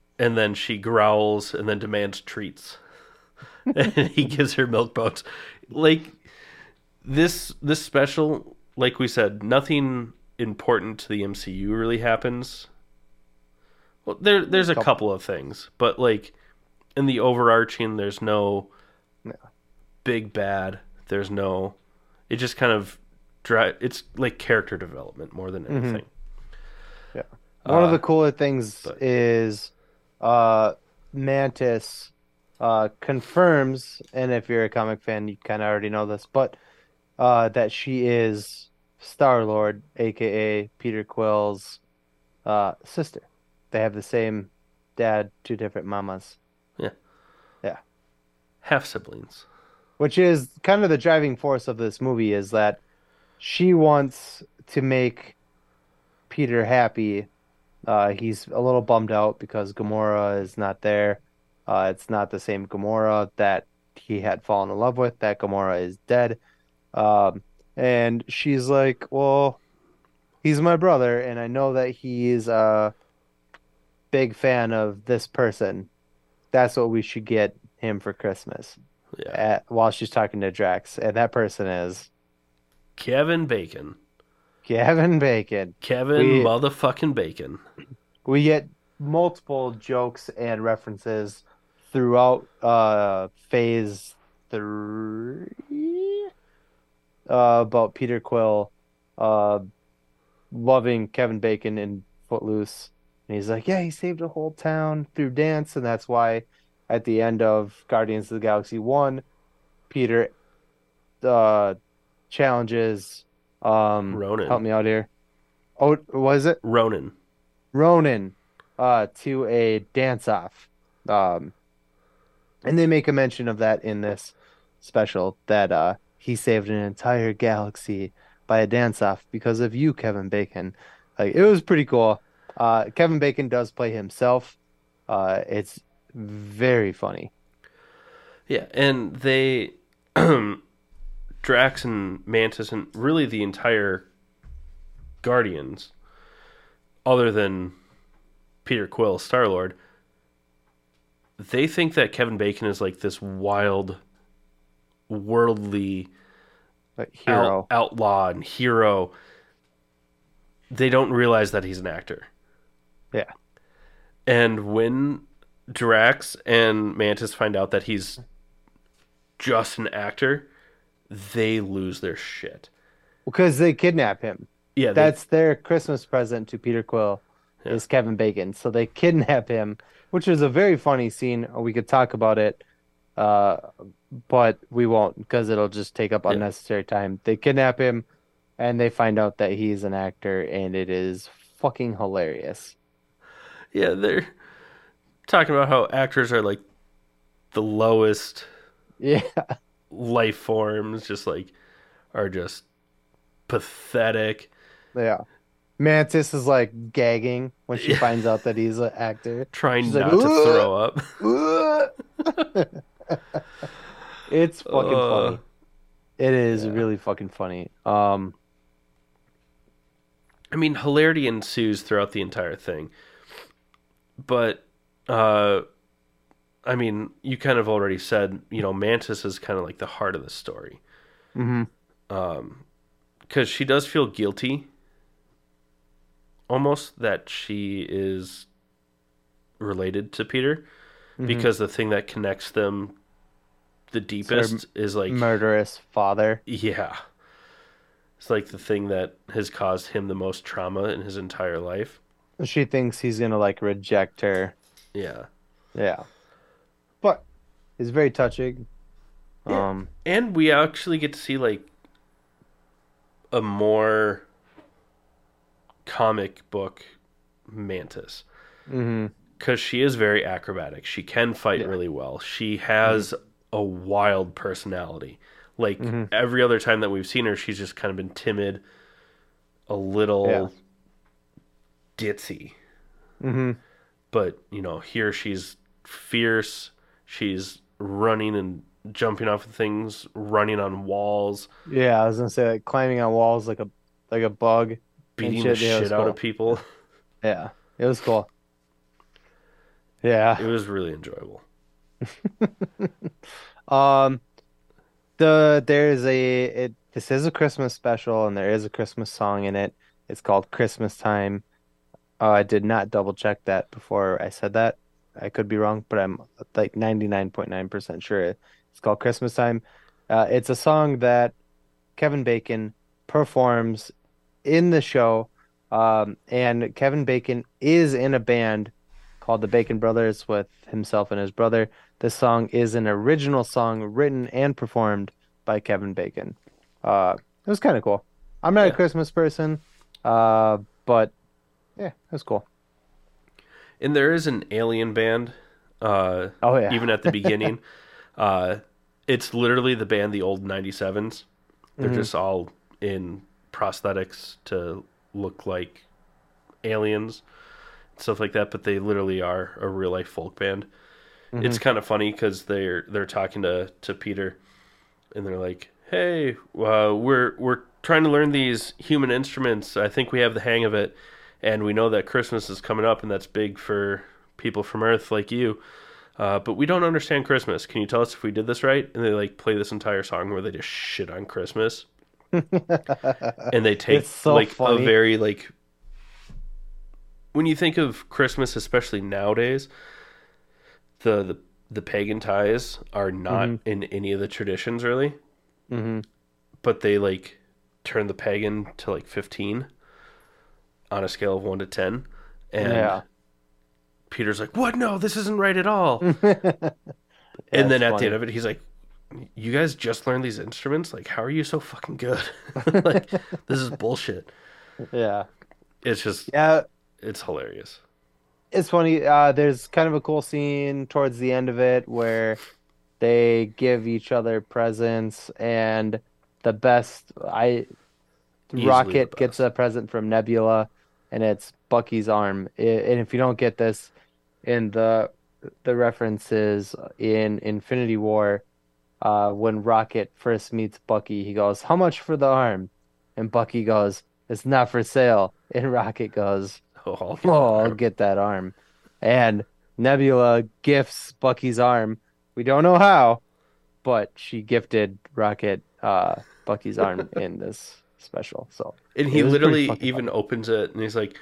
[LAUGHS] and then she growls and then demands treats. [LAUGHS] and he gives her milk bones. Like this this special, like we said, nothing important to the MCU really happens. Well, there there's a Couple. of things, but like in the overarching, there's No. Big bad. There's no. It just kind of dry. It's like character development more than Mhm. Yeah. One of Uh, the cooler things but- is uh, Mantis uh, confirms, and if you're a comic fan, you kind of already know this, but uh, that she is Star Lord, aka Peter Quill's uh, sister. They have the same dad, two different mamas, Yeah. Yeah. half siblings. Which is kind of the driving force of this movie is that she wants to make Peter happy. Uh, he's a little bummed out because Gamora is not there. Uh, it's not the same Gamora that he had fallen in love with. That Gamora is dead. Um, and she's like, "Well, he's my brother, and I know that he's a big fan of this person. That's what we should get him for Christmas." Yeah. At, while she's talking to Drax, and that person is Kevin Bacon. Kevin Bacon. Kevin We- motherfucking Bacon. We get multiple jokes and references throughout uh phase three uh, about Peter Quill uh loving Kevin Bacon in Footloose. And he's like, Yeah, he saved a whole town through dance, and that's why at the end of Guardians of the Galaxy one, Peter uh challenges um Ronan. help me out here. Oh was it? Ronan. Ronan uh, to a dance off. Um, and they make a mention of that in this special that uh, he saved an entire galaxy by a dance off because of you, Kevin Bacon. Like it was pretty cool. Uh, Kevin Bacon does play himself. Uh, it's very funny. Yeah, and they [CLEARS THROAT] Drax and Mantis and really the entire Guardians, other than Peter Quill, Star Lord, they think that Kevin Bacon is like this wild, worldly Like hero. out- outlaw and hero. They don't realize that he's an actor. Yeah. And when Drax and Mantis find out that he's just an actor, they lose their shit. Because they kidnap him. Yeah, they- That's their Christmas present to Peter Quill Yeah. is Kevin Bacon. So they kidnap him, which is a very funny scene. We could talk about it, uh, but we won't because it'll just take up Yeah. unnecessary time. They kidnap him, and they find out that he's an actor, and it is fucking hilarious. Yeah, they're talking about how actors are like the lowest Yeah. life forms, just like are just pathetic. Yeah. Mantis is like gagging when she Yeah. finds out that he's an actor. [LAUGHS] Trying She's like, not to throw up. [LAUGHS] it's fucking Uh, funny. It is yeah. really fucking funny. Um, I mean, hilarity ensues throughout the entire thing. But, uh, I mean, you kind of already said, you know, Mantis is kind of like the heart of the story. mhm. Because she does feel guilty, almost, that she is related to Peter. Because the thing that connects them the deepest is like, murderous father. yeah. It's like the thing that has caused him the most trauma in his entire life. She thinks he's gonna like reject her. Yeah. Yeah. But it's very touching. Yeah. Um, And we actually get to see like a more comic book Mantis mhm. because she is very acrobatic. She can fight Yeah. Mm-hmm. really well. She has a wild personality. Like Mhm. every other time that we've seen her, she's just kind of been timid, a little Yeah. ditzy. Mhm. But you know, here she's fierce. She's running and jumping off of things, running on walls. Yeah, I was gonna say like climbing on walls like a like a bug. beating the shit. Yeah, it was shit out cool. of people. [LAUGHS] Yeah, it was cool. Yeah. It was really enjoyable. [LAUGHS] Um, the there's a it this is a Christmas special and there is a Christmas song in it. It's called Christmas Time. Uh, I did not double check that before I said that. I could be wrong, but I'm like 99.9% sure it's called Christmas Time. Uh, it's a song that Kevin Bacon performs in the show. Um, and Kevin Bacon is in a band called the Bacon Brothers with himself and his brother. This song is an original song written and performed by Kevin Bacon. Uh, it was kind of cool. I'm not Yeah. a Christmas person, uh, but yeah, was cool. And there is an alien band, uh, Oh yeah, even at the [LAUGHS] beginning. uh, it's literally the band, the old 97s. They're Mhm. just all in prosthetics to look like aliens, stuff like that. But they literally are a real life folk band. It's kind of funny because they're they're talking to to Peter, and they're like, "Hey, uh, we're we're trying to learn these human instruments. I think we have the hang of it, and we know that Christmas is coming up, and that's big for people from Earth like you. Uh, but we don't understand Christmas. Can you tell us if we did this right?" And they like play this entire song where they just shit on Christmas, [LAUGHS] and they take so like funny. a very like when you think of Christmas, especially nowadays, the the, the pagan ties are not Mm-hmm. in any of the traditions really, hmm but they like turn the pagan to like fifteen on a scale of one to ten, and Yeah. Peter's like, "What? No, this isn't right at all." [LAUGHS] and then at funny. the end of it, he's like, "You guys just learned these instruments? Like, how are you so fucking good? [LAUGHS] like, this is bullshit." Yeah, It's just, yeah. it's hilarious. It's funny. Uh, there's kind of a cool scene towards the end of it where they give each other presents, and the best I Easily Rocket the gets a present from Nebula, and it's Bucky's arm. And if you don't get this, in the the references in Infinity War, uh, when Rocket first meets Bucky, he goes, "How much for the arm?" And Bucky goes, "It's not for sale." And Rocket goes, Oh, I'll- Oh, I'll get that arm. And Nebula gifts Bucky's arm. We don't know how, but she gifted Rocket uh, Bucky's arm [LAUGHS] in this special. So And he It was pretty literally even opens it and he's like,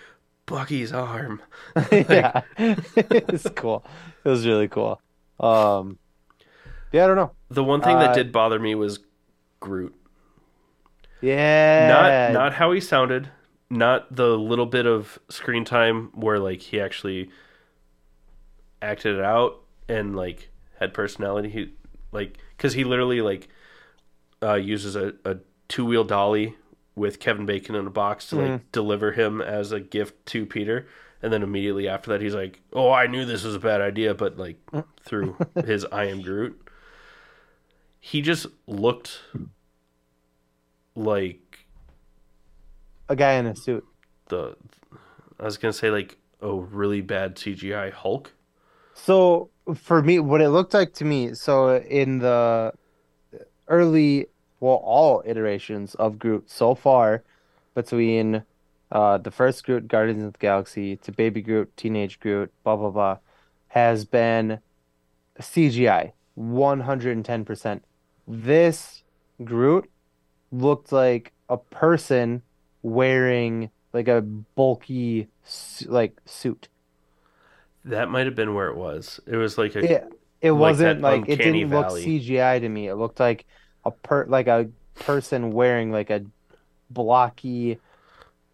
Bucky's arm. [LAUGHS] [LAUGHS] yeah, [LAUGHS] it's cool. It was really cool. Um, yeah, I don't know. The one thing that Uh, did bother me was Groot. Yeah, Not not how he sounded, not the little bit of screen time where like he actually acted it out and like had personality. He like cuz he literally like uh uses a, a two-wheel dolly with Kevin Bacon in a box to like hmm. deliver him as a gift to Peter. And then immediately after that, he's like, "Oh, I knew this was a bad idea," but like hmm. through [LAUGHS] his "I am Groot," he just looked like A guy in a suit. the. I was gonna say like a really bad CGI Hulk. So for me, what it looked like to me, so in the early, well, all iterations of Groot so far, between uh, the first Groot, Guardians of the Galaxy, to Baby Groot, Teenage Groot, blah blah blah, has been CGI, 110%. This Groot looked like a person wearing like a bulky like suit. That might have been where it was. It was like a It it Like wasn't that like it didn't look. CGI to me. It looked like a per like a person wearing like a blocky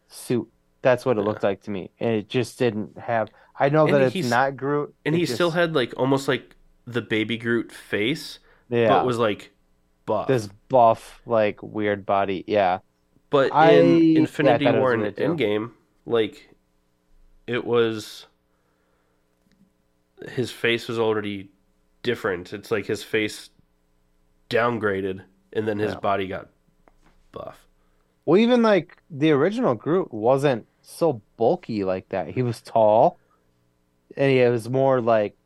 suit. That's what it Yeah. looked like to me. And it just didn't have I know And that it's not Groot. and he still had like almost like the baby Groot face, yeah, but was like buff. this buff like weird body. Yeah. But in I Infinity was War and. Endgame, like it was his face was already different. It's like his face downgraded and then his Yeah. body got buff. Well, even like the original Groot wasn't so bulky like that. He was tall, and he was more like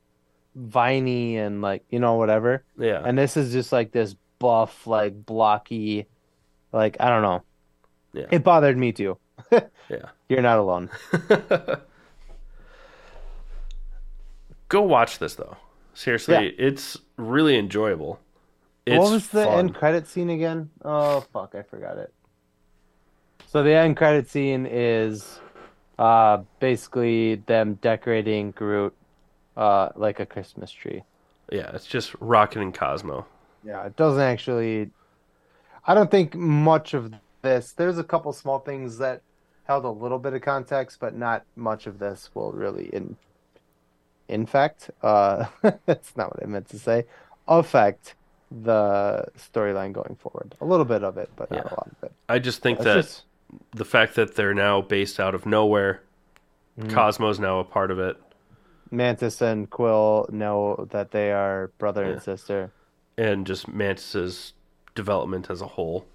viney and like you know whatever. Yeah. And this is just like this buff, like blocky, like I don't know. Yeah. It bothered me too. [LAUGHS] Yeah. You're not alone. [LAUGHS] Go watch this though. Seriously, Yeah. it's really enjoyable. What was the fun. end credit scene again? Oh fuck, I forgot it. So the end credit scene is uh basically them decorating Groot uh like a Christmas tree. Yeah, it's just Rocket and Cosmo. Yeah, it doesn't actually. I don't think much of this. There's a couple small things that held a little bit of context, but not much of this will really in. In fact, uh, [LAUGHS] that's not what I meant to say. Affect the storyline going forward. A little bit of it, but not Yeah. a lot of it. I just think that just- the fact that they're now based out of nowhere, Mhm. Cosmo's now a part of it, Mantis and Quill know that they are brother Yeah. and sister. and just Mantis's development as a whole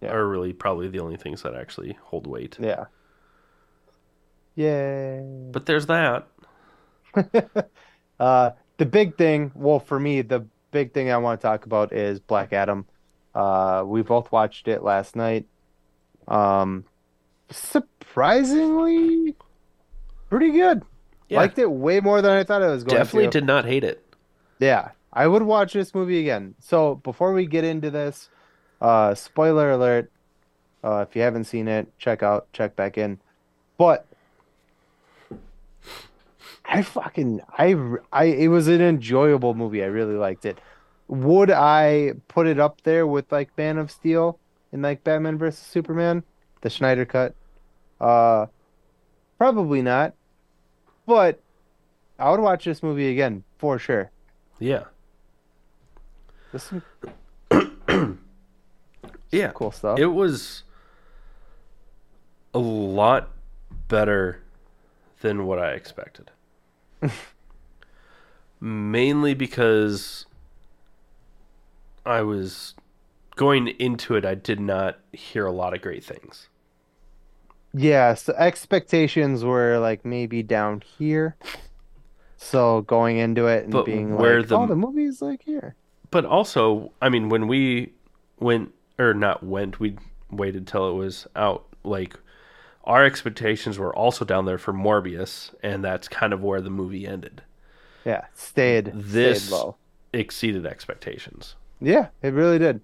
Yeah. are really probably the only things that actually hold weight. Yeah. Yay. But there's that. [LAUGHS] Uh, the big thing, well, for me, the big thing I want to talk about is Black Adam. Uh, we both watched it last night. Um, surprisingly, pretty good. Yeah. Liked it way more than I thought I was going Definitely to. Definitely did not hate it. Yeah, I would watch this movie again. So before we get into this, uh, spoiler alert. Uh, if you haven't seen it, check out, check back in. But I fucking, I, I, it was an enjoyable movie. I really liked it. Would I put it up there with like Man of Steel and like Batman versus Superman, the Snyder cut? Uh, probably not. But I would watch this movie again for sure. Yeah. This [CLEARS THROAT] Yeah. cool stuff. It was a lot better than what I expected. Mainly because I was going into it, I did not hear a lot of great things. Yeah, so expectations were like maybe down here. So going into it and But being where like, the- oh, the movie's like here. But also, I mean, when we went, or not went, we waited till it was out. Like, our expectations were also down there for Morbius, and that's kind of where the movie ended. Yeah, stayed This- stayed low. Exceeded expectations. Yeah, it really did.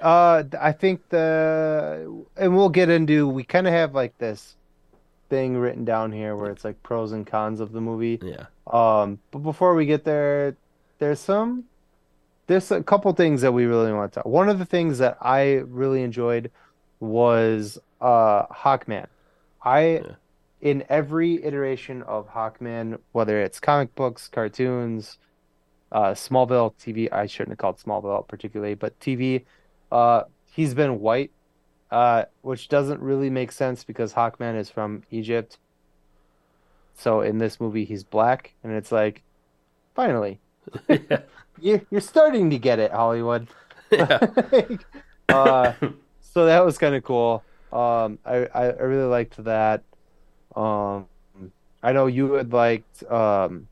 Uh, I think the and we'll get into we kind of have like this thing written down here where it's like pros and cons of the movie. Yeah. Um, but before we get there, there's some there's a couple things that we really want to talk. One of the things that I really enjoyed was uh Hawkman. I Yeah. in every iteration of Hawkman, whether it's comic books, cartoons, uh Smallville TV, I shouldn't have called Smallville particularly, but TV, uh he's been white uh, which doesn't really make sense because Hawkman is from Egypt. So in this movie, he's black, and it's like, finally, [LAUGHS] yeah. you you're starting to get it, Hollywood. [LAUGHS] Yeah. [LAUGHS] uh, so that was kind of cool. Um, I, I really liked that. Um, I know you had liked um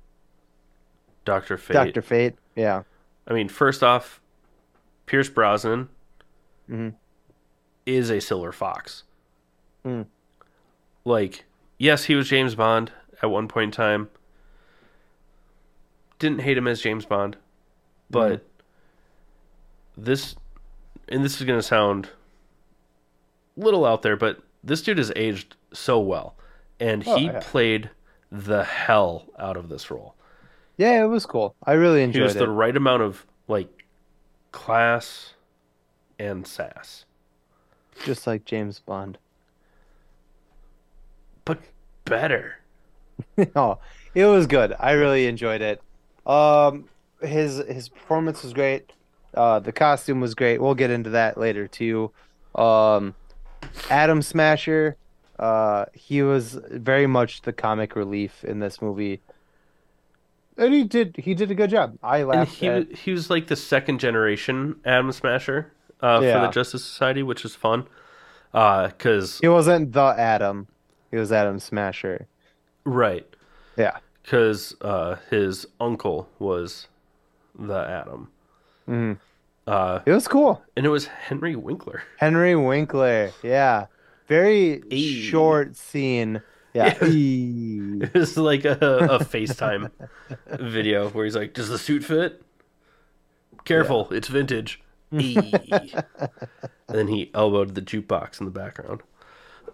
Doctor Fate. Doctor Fate. Yeah. I mean, first off, Pierce Brosnan mm-hmm. is a Silver Fox. Mm. Like, yes, he was James Bond at one point in time. Didn't hate him as James Bond, but Mm-hmm. this, and this is gonna sound little out there, but this dude has aged so well, and Oh, he yeah. played the hell out of this role. Yeah, it was cool. I really enjoyed it. He was it. the right amount of like class and sass, Just like James Bond. but better. [LAUGHS] oh, it was good. I really enjoyed it. Um, his his performance was great. Uh, the costume was great. We'll get into that later too. Um, Atom Smasher, uh, he was very much the comic relief in this movie, and he did he did a good job. I And laughed he at he was like the second generation Atom Smasher uh, for the Justice Society, which is fun. Because he wasn't the Atom, he was Atom Smasher. right, Yeah. because uh, his uncle was the Atom, Mhm. Uh, It was cool. and it was Henry Winkler. Henry Winkler, yeah, very Eee. short scene. Yeah, [LAUGHS] Yeah. Eee. It was like a, a FaceTime [LAUGHS] video where he's like, "Does the suit fit? Careful, it's vintage." [LAUGHS] Eee. and then he elbowed the jukebox in the background.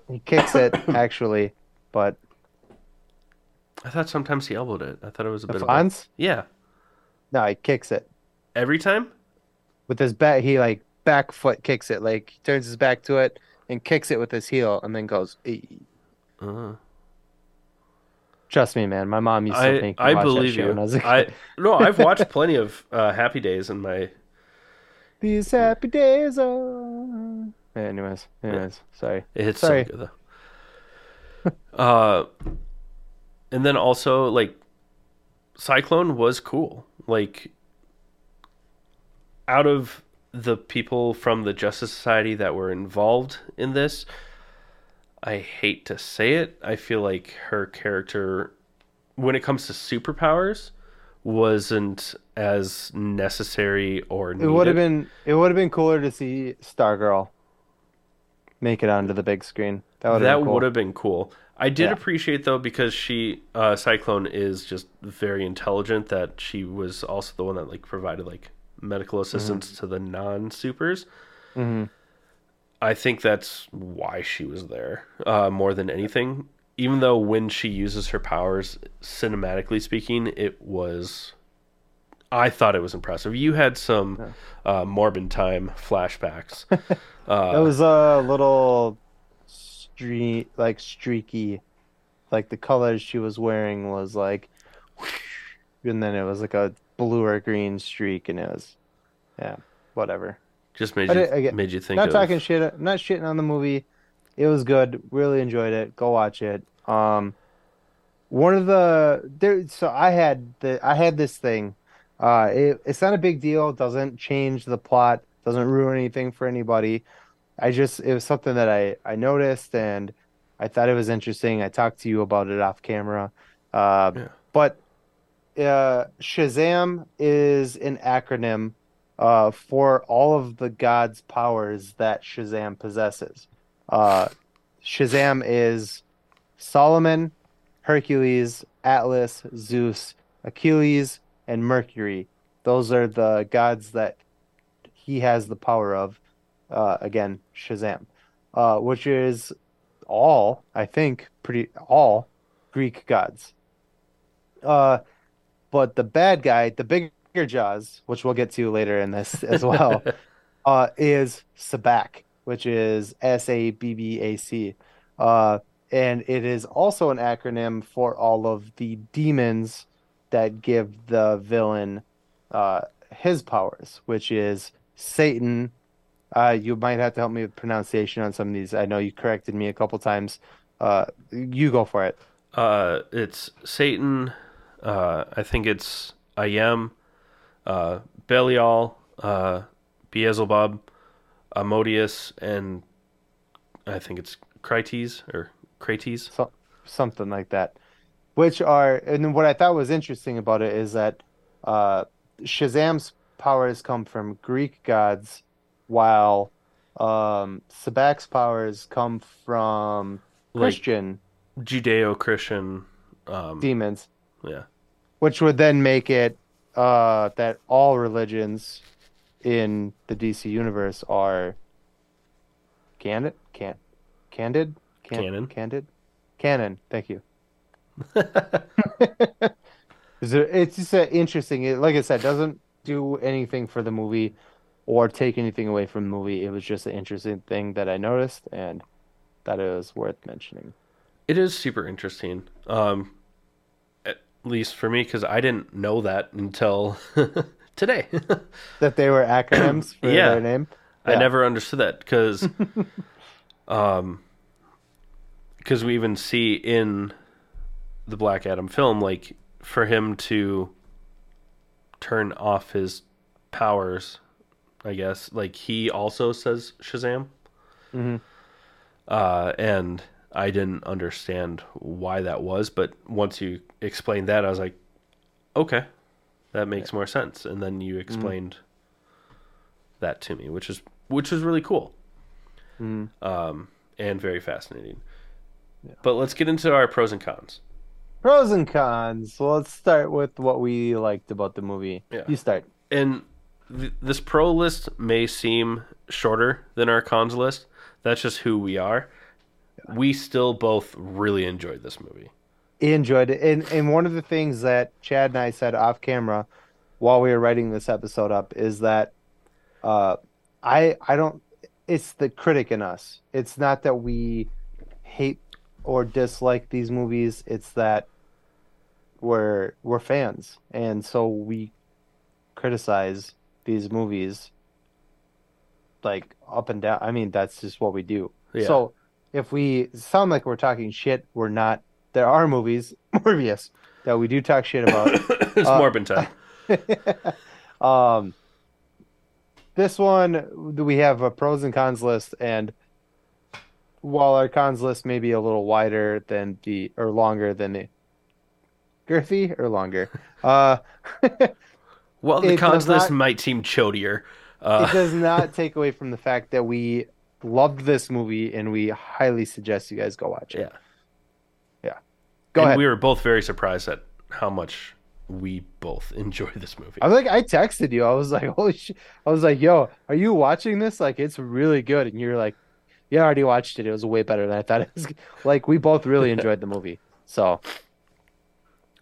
he kicks it actually, but I thought sometimes he elbowed it. I thought it was a the bit of Fonz, yeah. no, he kicks it Every time. With his back. He like back foot kicks it, like he turns his back to it and kicks it with his heel, and then goes. Eee. Uh, Trust me, man. My mom used to I me I believe you. when I was a I no, I've watched [LAUGHS] plenty of uh, Happy Days in my. These happy days are. Anyways, anyways, sorry. It's Sorry. so good though. [LAUGHS] uh, and then also like, Cyclone was cool. Like, out of the people from the Justice Society that were involved in this, I hate to say it, I feel like her character, when it comes to superpowers, wasn't as necessary or It would have been. It would have been cooler to see Stargirl make it onto the big screen. That would have that been cool. would have been cool. I did Yeah. appreciate though because she uh, Cyclone is just very intelligent that she was also the one that like provided like medical assistance to the non supers. hmm I think that's why she was there uh, more than anything. Even though when she uses her powers, cinematically speaking, it was. I thought it was impressive. You had some uh, Morbin time flashbacks. [LAUGHS] Uh, It was a little street like streaky, like the colors she was wearing was like, and then it was like a blue or green streak, and it was, yeah, whatever. just made you did- I made you think. Not of, talking shit, not shitting on the movie. It was good. Really enjoyed it. Go watch it. Um, one of the there. So I had the I had this thing. Uh, it, it's not a big deal. Doesn't change the plot. Doesn't ruin anything for anybody. I just it was something that I I noticed and I thought it was interesting. I talked to you about it off camera. Uh, Yeah. but uh, Shazam is an acronym uh, for all of the gods' powers that Shazam possesses. Uh, Shazam is Solomon, Hercules, Atlas, Zeus, Achilles, and Mercury. Those are the gods that he has the power of. Uh, again, Shazam, uh, which is all, I think, pretty all Greek gods. But the bad guy, the bigger Jaws, which we'll get to later in this as well, [LAUGHS] uh, is Sabbac, which is S A B B A C. Uh, and it is also an acronym for all of the demons that give the villain uh, his powers, which is Satan, Uh, you might have to help me with pronunciation on some of these. I know you corrected me a couple times. Uh, you go for it. Uh, it's Satan. Uh, I think it's Ayem, uh, Belial, uh, Beelzebub, Amodius, and I think it's Crites or Crates. So, something like that. Which are, and what I thought was interesting about it is that uh, Shazam's powers come from Greek gods, while um, Sabbac's powers come from Like- Christian Judeo-Christian. Um, demons, yeah, which would then make it uh, that all religions in the DC universe are candid, can, candid, can, Canon. candid, canon. Thank you. [LAUGHS] [LAUGHS] Is it- It's just uh, interesting. It, like I said, doesn't do anything for the movie or take anything away from the movie. It was just an interesting thing that I noticed and that it was worth mentioning. it is super interesting. Um, least for me, because I didn't know that until [LAUGHS] today. [LAUGHS] That they were acronyms for Yeah. their name. I never understood that because, [LAUGHS] um, because we even see in the Black Adam film, like for him to turn off his powers, I guess, like he also says Shazam. Mhm. Uh, and I didn't understand why that was, but once you explained that, I was like, okay, that makes more sense. And then you explained that to me, which is which is really cool, Mhm. um, and very fascinating. But let's get into our pros and cons. Pros and cons. Well, let's start with what we liked about the movie. Yeah. You start. And th- this pro list may seem shorter than our cons list. That's just who we are. We still both really enjoyed this movie. enjoyed it. And and one of the things that Chad and I said off camera while we were writing this episode up is that uh I I don't it's the critic in us. It's not that we hate or dislike these movies, it's that we're we're fans. And so we criticize these movies like up and down. I mean, that's just what we do. Yeah. So if we sound like we're talking shit, we're not. There are movies, [LAUGHS] Morbius, that we do talk shit about. [COUGHS] it's Uh, Morbin time. [LAUGHS] um, this one we have a pros and cons list, and while our cons list may be a little wider than the or longer than the girthy or longer, uh, [LAUGHS] Well, the cons list not- might seem chodier. it Uh, does not take away from the fact that we loved this movie and we highly suggest you guys go watch it. yeah. Yeah. Go and ahead. we were both very surprised at how much we both [LAUGHS] enjoyed this movie. I was like, I texted you. I was like, [LAUGHS] holy shit. I was like, yo, are you watching this? Like, it's really good. And you're like, yeah, I already watched it. It was way better than I thought it was. Like, we both really enjoyed the movie. So,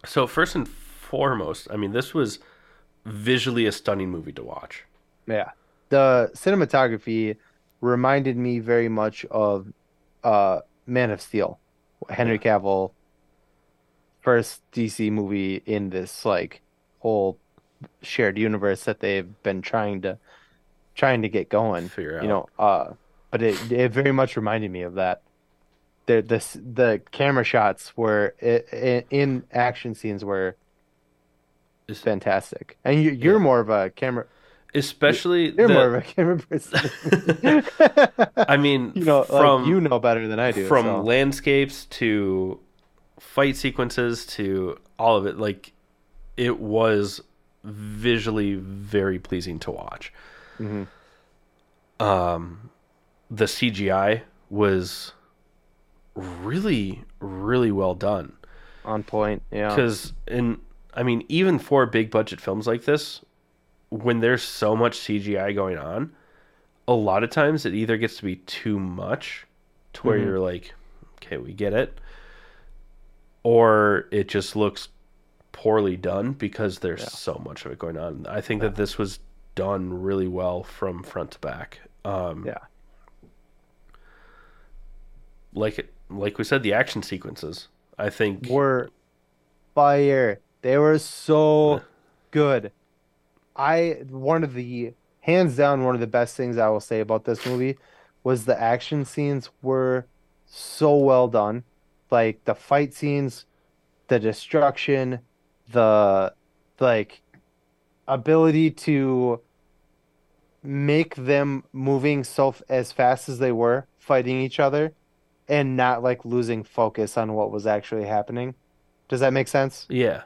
So first and foremost, I mean, this was visually a stunning movie to watch. yeah. The cinematography reminded me very much of uh, Man of Steel. Henry Cavill, first DC movie in this, like, whole shared universe that they've been trying to trying to get going. Figure out. you know uh but it it very much reminded me of that the the the camera shots were i- i- in action scenes were Is- fantastic and you, you're Yeah. more of a camera Especially you're the- more of a camera [LAUGHS] person [LAUGHS] I mean, you know from like you know better than I do from so. landscapes to fight sequences to all of it, like it was visually very pleasing to watch. Mhm. Um, the CGI was really, really well done. on point yeah because in i mean even for big budget films like this when there's so much cgi going on a lot of times it either gets to be too much to where Mhm. you're like okay we get it or it just looks poorly done because there's Yeah. so much of it going on i think that this was done really well from front to back um Yeah. like it like we said the action sequences i think were fire. They were so good. I one of the hands down one of the best things I will say about this movie was the action scenes were so well done. Like the fight scenes, the destruction, the like ability to make them moving so f- as fast as they were fighting each other and not like losing focus on what was actually happening. Does that make sense? Yeah.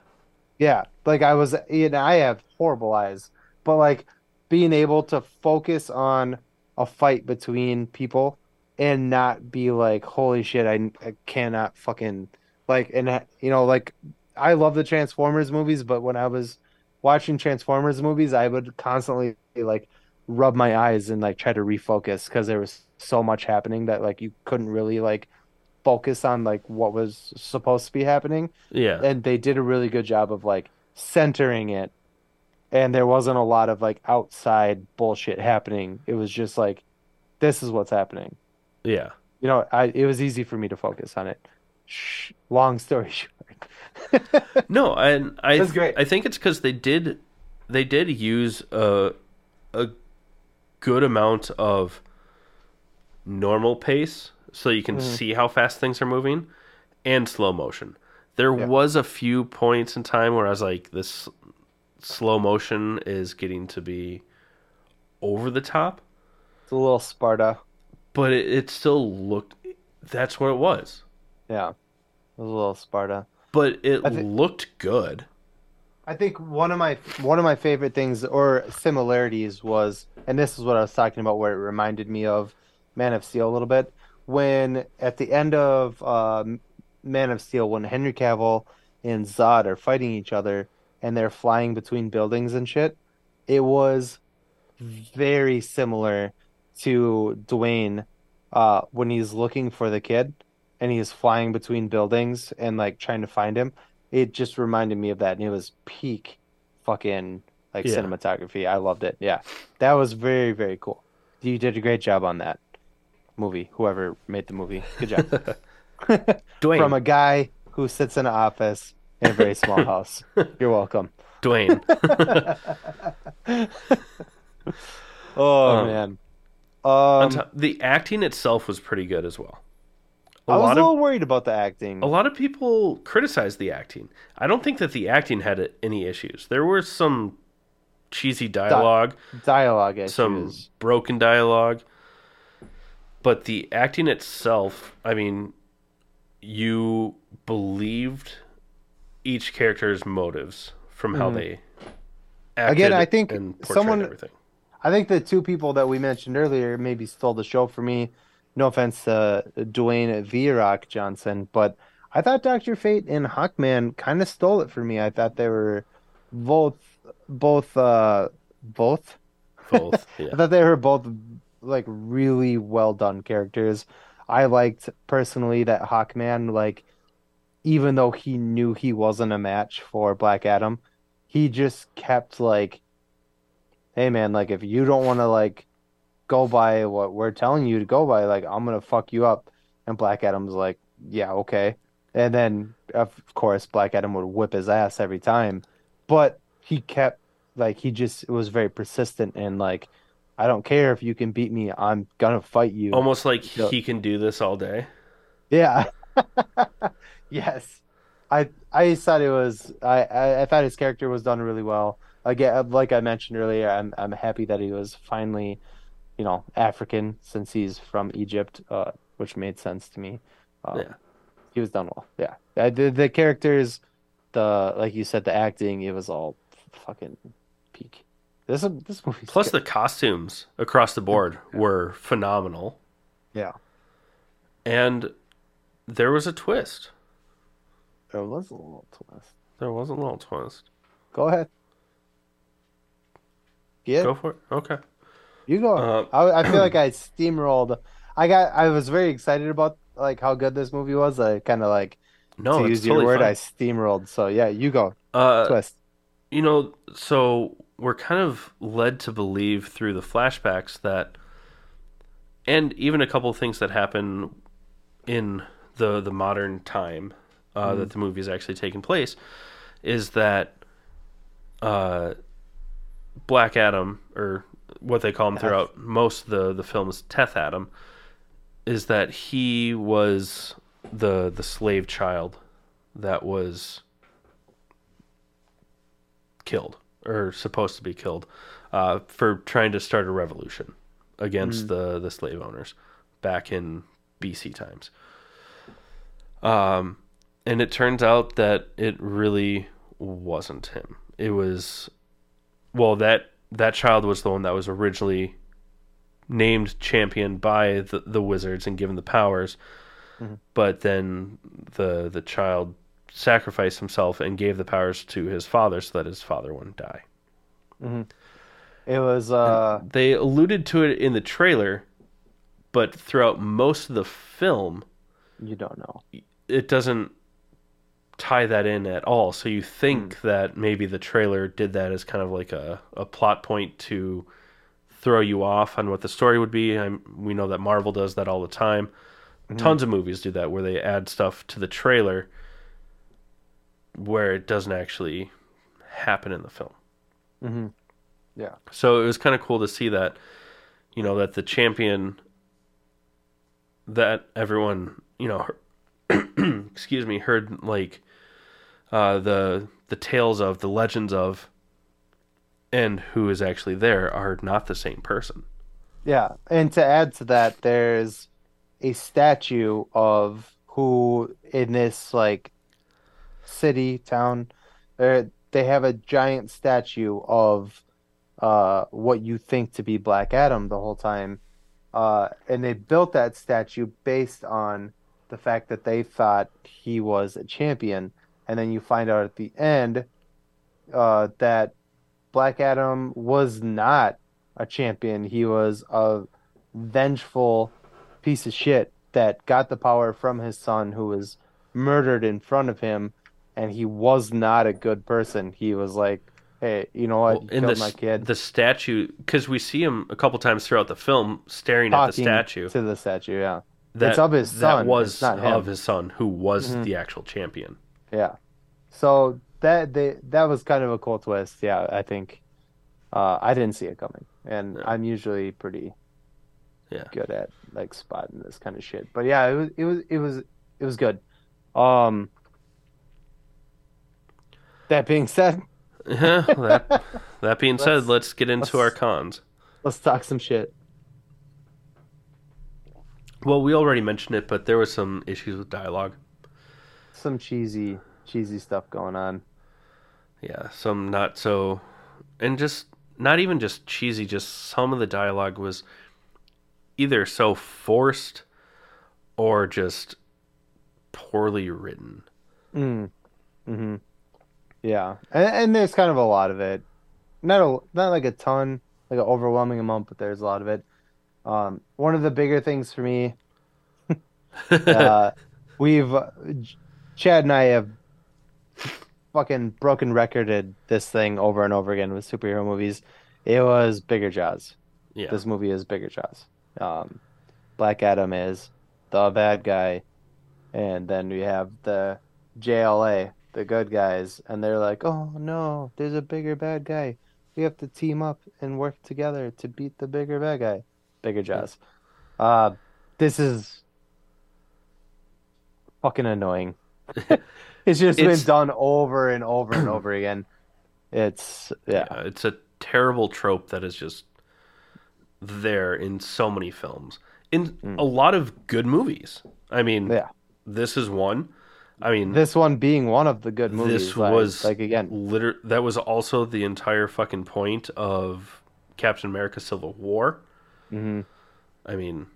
Yeah, like I was, you know, I have horrible eyes, but like being able to focus on a fight between people and not be like, holy shit, I, I cannot fucking like, and uh, you know, like I love the Transformers movies, but when I was watching Transformers movies, I would constantly like rub my eyes and like try to refocus because there was so much happening that like you couldn't really like focus on like what was supposed to be happening. Yeah. and they did a really good job of like centering it. And there wasn't a lot of like outside bullshit happening. It was just like this is what's happening. Yeah. you know i it was easy for me to focus on it. Shh, long story [LAUGHS] short. No, and I That's great. I think it's because they did they did use a a good amount of normal pace so you can Mm-hmm. see how fast things are moving and slow motion. There Yeah. was a few points in time where I was like this slow motion is getting to be over the top, it's a little sparta but it, it still looked that's what it was. yeah it was a little sparta But it I thi- looked good. I think one of my one of my favorite things or similarities was, and this is what I was talking about, where it reminded me of Man of Steel a little bit. When at the end of um, Man of Steel, when Henry Cavill and Zod are fighting each other and they're flying between buildings and shit, it was very similar to Dwayne uh, when he's looking for the kid and he's flying between buildings and like trying to find him. It just reminded me of that and it was peak fucking like Yeah. cinematography. I loved it. Yeah. That was very very cool. You did a great job on that movie whoever made the movie good job [LAUGHS] Dwayne. from a guy who sits in an office in a very small house [LAUGHS] you're welcome Dwayne. [LAUGHS] oh Um, man um top- the acting itself was pretty good as well. A i was lot a of little worried about the acting a lot of people criticized the acting. I don't think that the acting had any issues. There were some cheesy dialogue, dialogue issues some broken dialogue, but the acting itself, I mean, you believed each character's motives from how they acted. Again, I think and someone- everything. I think the two people that we mentioned earlier maybe stole the show for me. No offense to Dwayne The Rock Johnson, but I thought Doctor Fate and Hawkman kind of stole it for me. I thought they were both, both, uh, both. Both, [LAUGHS] I thought they were both like really well done characters. I liked personally that Hawkman, like, even though he knew he wasn't a match for Black Adam, he just kept like, hey man, like if you don't want to like go by what we're telling you to go by, like I'm gonna fuck you up. And Black Adam's like, yeah, okay. And then of course Black Adam would whip his ass every time, but he kept like he just was very persistent and like I don't care if you can beat me, I'm gonna fight you. Almost like Yeah. he can do this all day. Yeah. [LAUGHS] yes. I I thought it was I, I I thought his character was done really well. Again, like I mentioned earlier, I'm I'm happy that he was finally, you know, African since he's from Egypt, uh, which made sense to me. Um, Yeah. He was done well. Yeah. Uh, the the characters, the like you said, the acting, it was all fucking peak. This this movie. Plus, the costumes across the board were phenomenal, yeah, and there was a twist. there was a little twist. There was a little twist. Go ahead. Yeah. Go for it. Okay. You go. Uh, I, I feel like I steamrolled. I got. I was very excited about like how good this movie was. I kind of like No, to use totally your word. fine. I steamrolled. So yeah, you go. Uh, Twist. you know, so we're kind of led to believe through the flashbacks that, and even a couple of things that happen in the the modern time uh, that the movie is actually taking place, is that uh, Black Adam or what they call him throughout most of the the film is Teth Adam, is that he was the the slave child that was killed or supposed to be killed uh, for trying to start a revolution against the the slave owners back in BC times. Um, and it turns out that it really wasn't him. It was, well, that that child was the one that was originally named champion by the, the wizards and given the powers, but then the the child sacrificed himself and gave the powers to his father so that his father wouldn't die. Mm-hmm. It was uh They alluded to it in the trailer, but throughout most of the film, you don't know. it doesn't tie that in at all. So you think hmm. that maybe the trailer did that as kind of like a, a plot point to throw you off on what the story would be. I'm, we know that Marvel does that all the time. Mm-hmm. Tons of movies do that where they add stuff to the trailer where it doesn't actually happen in the film. Yeah. So it was kind of cool to see that, you know, that the champion that everyone, you know, heard, [CLEARS THROAT] excuse me, heard like uh, the the tales of, the legends of, and who is actually there are not the same person. Yeah, and to add to that, there's a statue of who in this like city town, they they have a giant statue of uh what you think to be Black Adam the whole time, uh, and they built that statue based on the fact that they thought he was a champion, and then you find out at the end, uh, that Black Adam was not a champion. He was a vengeful piece of shit that got the power from his son, who was murdered in front of him, and he was not a good person. He was like, "Hey, you know what? Well, You in the my kid." the statue, because we see him a couple times throughout the film staring at the Talking statue. to the statue. Yeah, That, it's of his son. That was not of his son, who was Mhm. the actual champion. yeah. So that they that was kind of a cool twist. Yeah, I think uh, I didn't see it coming, and Yeah. I'm usually pretty Yeah. good at like spotting this kind of shit. But yeah, it was it was it was it was good. Um that being said, [LAUGHS] Yeah, that, that being said, Let's- let's get into our let's- cons. let's talk some shit. Well, we already mentioned it, but there was some issues with dialogue. Some cheesy cheesy stuff going on. Yeah, some not so, and just not even just cheesy. Just some of the dialogue was either so forced or just poorly written. Mm. Mm-hmm. Yeah, and, and there's kind of a lot of it. Not a not like a ton, like an overwhelming amount, but there's a lot of it. Um, one of the bigger things for me, [LAUGHS] uh, we've Chad and I have fucking broken recorded this thing over and over again with superhero movies. It was Bigger Jaws. yeah, This movie is Bigger Jaws. Um, Black Adam is the bad guy, and then we have the JLA, the good guys, and they're like, "Oh no, there's a bigger bad guy. We have to team up and work together to beat the bigger bad guy." Bigger Jaws. Uh, this is fucking annoying. [LAUGHS] it's just It's- been done over and over and over again. It's yeah. Yeah, it's a terrible trope that is just there in so many films. In a lot of good movies. I mean, Mm. Yeah. this is one. I mean, This one being one of the good movies. this like, was like again, liter- that was also the entire fucking point of Captain America Civil War. mhm, I mean,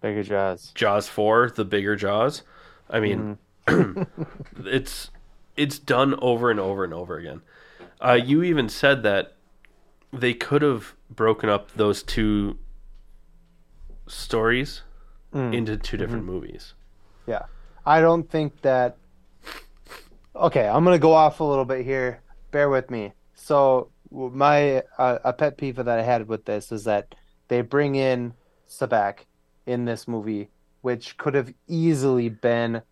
bigger Jaws. Jaws 4, the bigger Jaws. I mean, [CLEARS THROAT] it's it's done over and over and over again. Uh, you even said that they could have broken up those two stories Mm. into 2 different movies. Yeah. I don't think that. Okay, I'm gonna go off a little bit here. Bear with me. So my uh, a pet peeve that I had with this is that they bring in Sabbac in this movie, which could have easily been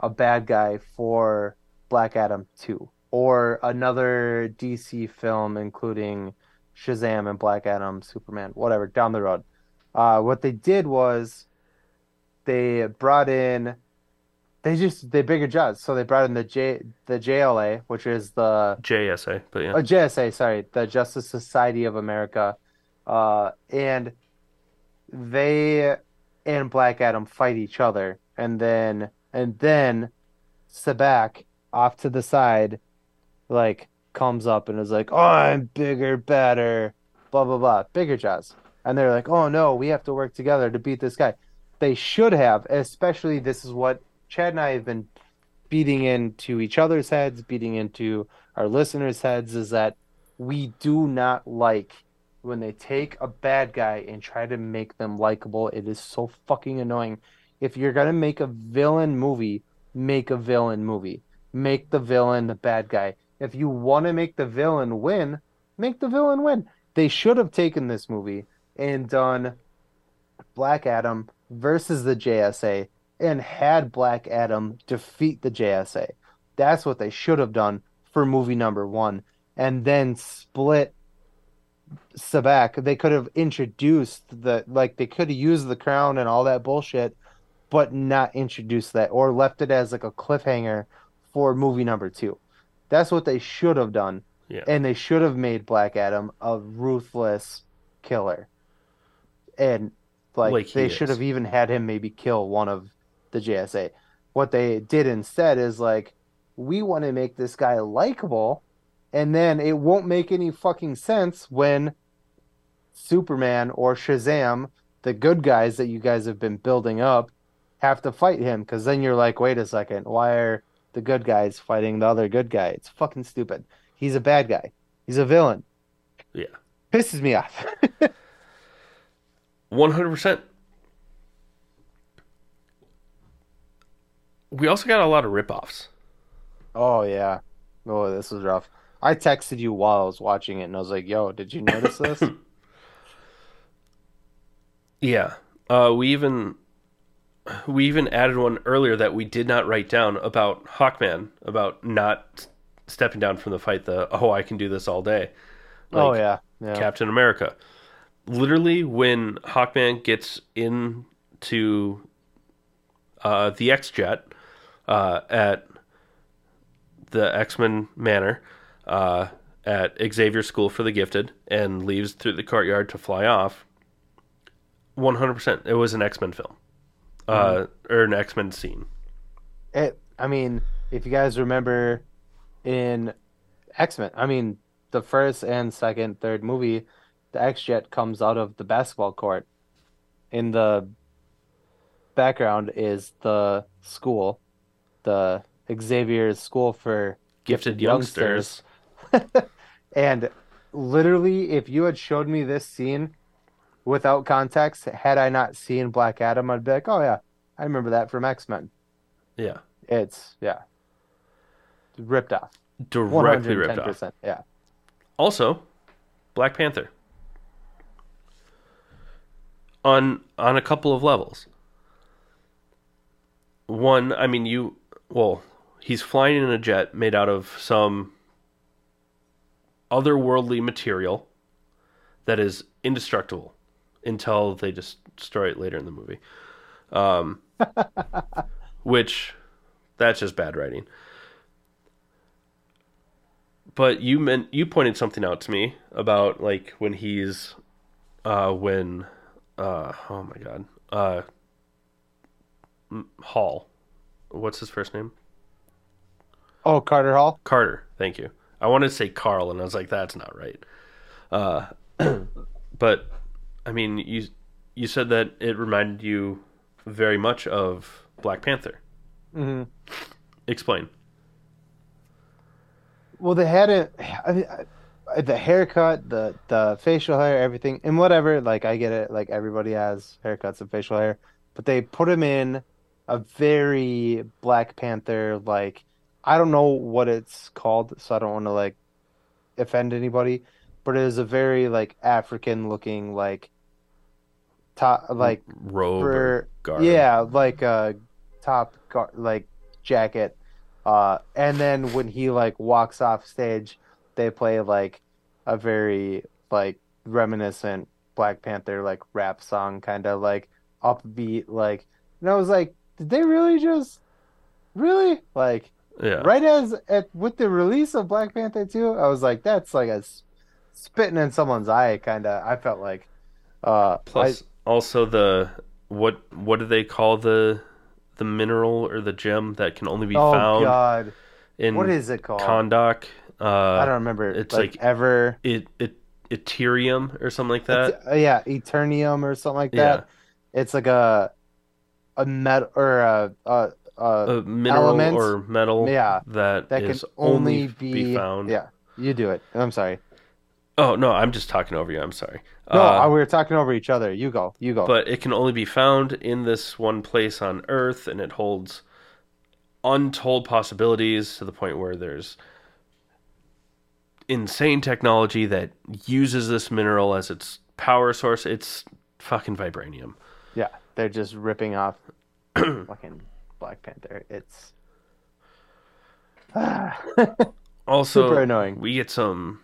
a bad guy for Black Adam 2 or another DC film, including Shazam and Black Adam, Superman, whatever, down the road. Uh, what they did was they brought in they just they bigger jobs. So they brought in the J the JLA, which is the JSA, but yeah. uh, JSA, sorry, the Justice Society of America, uh, and they and Black Adam fight each other, and then and then Sabbac off to the side, like comes up and is like, "Oh, I'm bigger, better, blah blah blah, bigger jaws," and they're like, "Oh no, we have to work together to beat this guy." They should have, especially this is what Chad and I have been beating into each other's heads, beating into our listeners' heads, is that we do not like when they take a bad guy and try to make them likable. It is so fucking annoying. If you're gonna make a villain movie, make a villain movie. Make the villain the bad guy. If you want to make the villain win, make the villain win. They should have taken this movie and done Black Adam versus the JSA and had Black Adam defeat the JSA. That's what they should have done for movie number one. And then split Sabbac. They could have introduced the like they could have used the crown and all that bullshit, but not introduced that or left it as like a cliffhanger for movie number two. That's what they should have done. Yeah. And they should have made Black Adam a ruthless killer. And like, Like they should have even had him maybe kill one of the JSA. What they did instead is like, we want to make this guy likable, and then it won't make any fucking sense when Superman or Shazam, the good guys that you guys have been building up, have to fight him. Because then you're like, wait a second, why are the good guys fighting the other good guy? It's fucking stupid. He's a bad guy. He's a villain. Yeah. Pisses me off. [LAUGHS] 100%. We also got a lot of ripoffs. oh yeah. Oh, this was rough. I texted you while I was watching it, and I was like, "Yo, did you notice this?" [LAUGHS] Yeah. Uh, we even we even added one earlier that we did not write down about Hawkman about not stepping down from the fight. The oh, I can do this all day. oh yeah, yeah. Captain America. Literally, when Hawkman gets into uh, the X Jet uh, at the X Men Manor uh, at Xavier School for the Gifted and leaves through the courtyard to fly off, 100%. It was an X Men film uh, or an X Men scene. it i mean if you guys remember in x-men i mean the first and second third movie the x-jet comes out of the basketball court in the background is the school the xavier's school for Gifted youngsters. [LAUGHS] and literally if you had showed me this scene without context had i not seen black adam i'd be like oh yeah i remember that from x-men Yeah. it's yeah, ripped off. Directly ripped off. 110%. Yeah. Also, Black Panther. On on a couple of levels. One, I mean you well, he's flying in a jet made out of some otherworldly material that is indestructible until they just destroy it later in the movie. Um [LAUGHS] which that's just bad writing. But you meant you pointed something out to me about like when he's uh when uh oh my god. Uh Hall. What's his first name? Oh, Carter Hall. Carter. Thank you. I wanted to say Carl and I was like that's not right. Uh [CLEARS THROAT] but I mean you you said that it reminded you very much of Black Panther. hmm Explain. Well, they had it. I mean, the haircut, the the facial hair, everything, and whatever. Like I get it. Like everybody has haircuts and facial hair, but they put him in a very Black Panther. Like I don't know what it's called, so I don't want to like offend anybody. But it is a very like African looking like top like Robe for yeah like a top gar- like jacket uh and then when he like walks off stage they play like a very like reminiscent Black Panther like rap song kind of like upbeat like and I was like did they really just really like Yeah. right as at with the release of Black Panther 2 I was like that's like a spitting in someone's eye kind of I felt like uh Plus, also the what what do they call the the mineral or the gem that can only be I, oh found god in what is it called Kahndaq? Uh, I don't remember it's like, like- ever it, it Ethereum or something like that. It's- uh, yeah, Eternium or something like that. Yeah. that. It's like a a metal or a, a, a a mineral element, or metal yeah, that that can is only be, be, found. Yeah, you do it. I'm sorry. Oh no, I'm just talking over you. I'm sorry. No, Uh, we were talking over each other. You go. You go. but it can only be found in this one place on Earth, and it holds untold possibilities to the point where there's insane technology that uses this mineral as its power source. It's fucking vibranium. yeah, they're just ripping off [CLEARS THROAT] fucking Black Panther. It's [LAUGHS] Also, Super annoying. We get some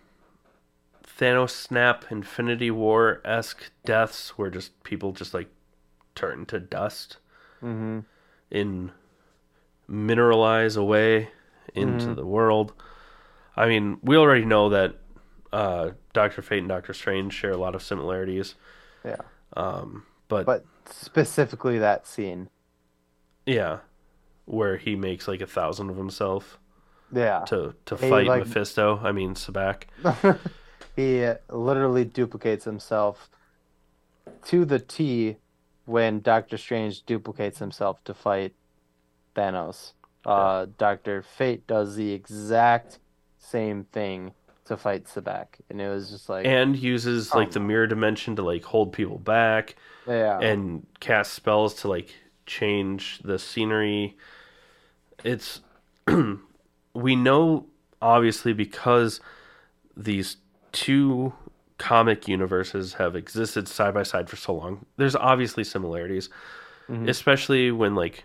Thanos snap, Infinity War esque deaths where just people just like turn to dust hmm and mineralize away into Mm-hmm. the world. I mean, we already know that uh, Doctor Fate and Doctor Strange share a lot of similarities, yeah, um, but, but specifically that scene. yeah, where he makes like a thousand of himself Yeah, to to Hey, fight like- Mephisto. I mean, Sabbac. [LAUGHS] he literally duplicates himself to the T when Doctor Strange duplicates himself to fight Thanos. Uh, Doctor Fate does the exact same thing to fight Sabbac, and it was just like, and uses like the mirror dimension to like hold people back yeah, and cast spells to like change the scenery. It's [CLEARS THROAT] we know obviously because these two comic universes have existed side by side for so long there's obviously similarities Mhm. especially when like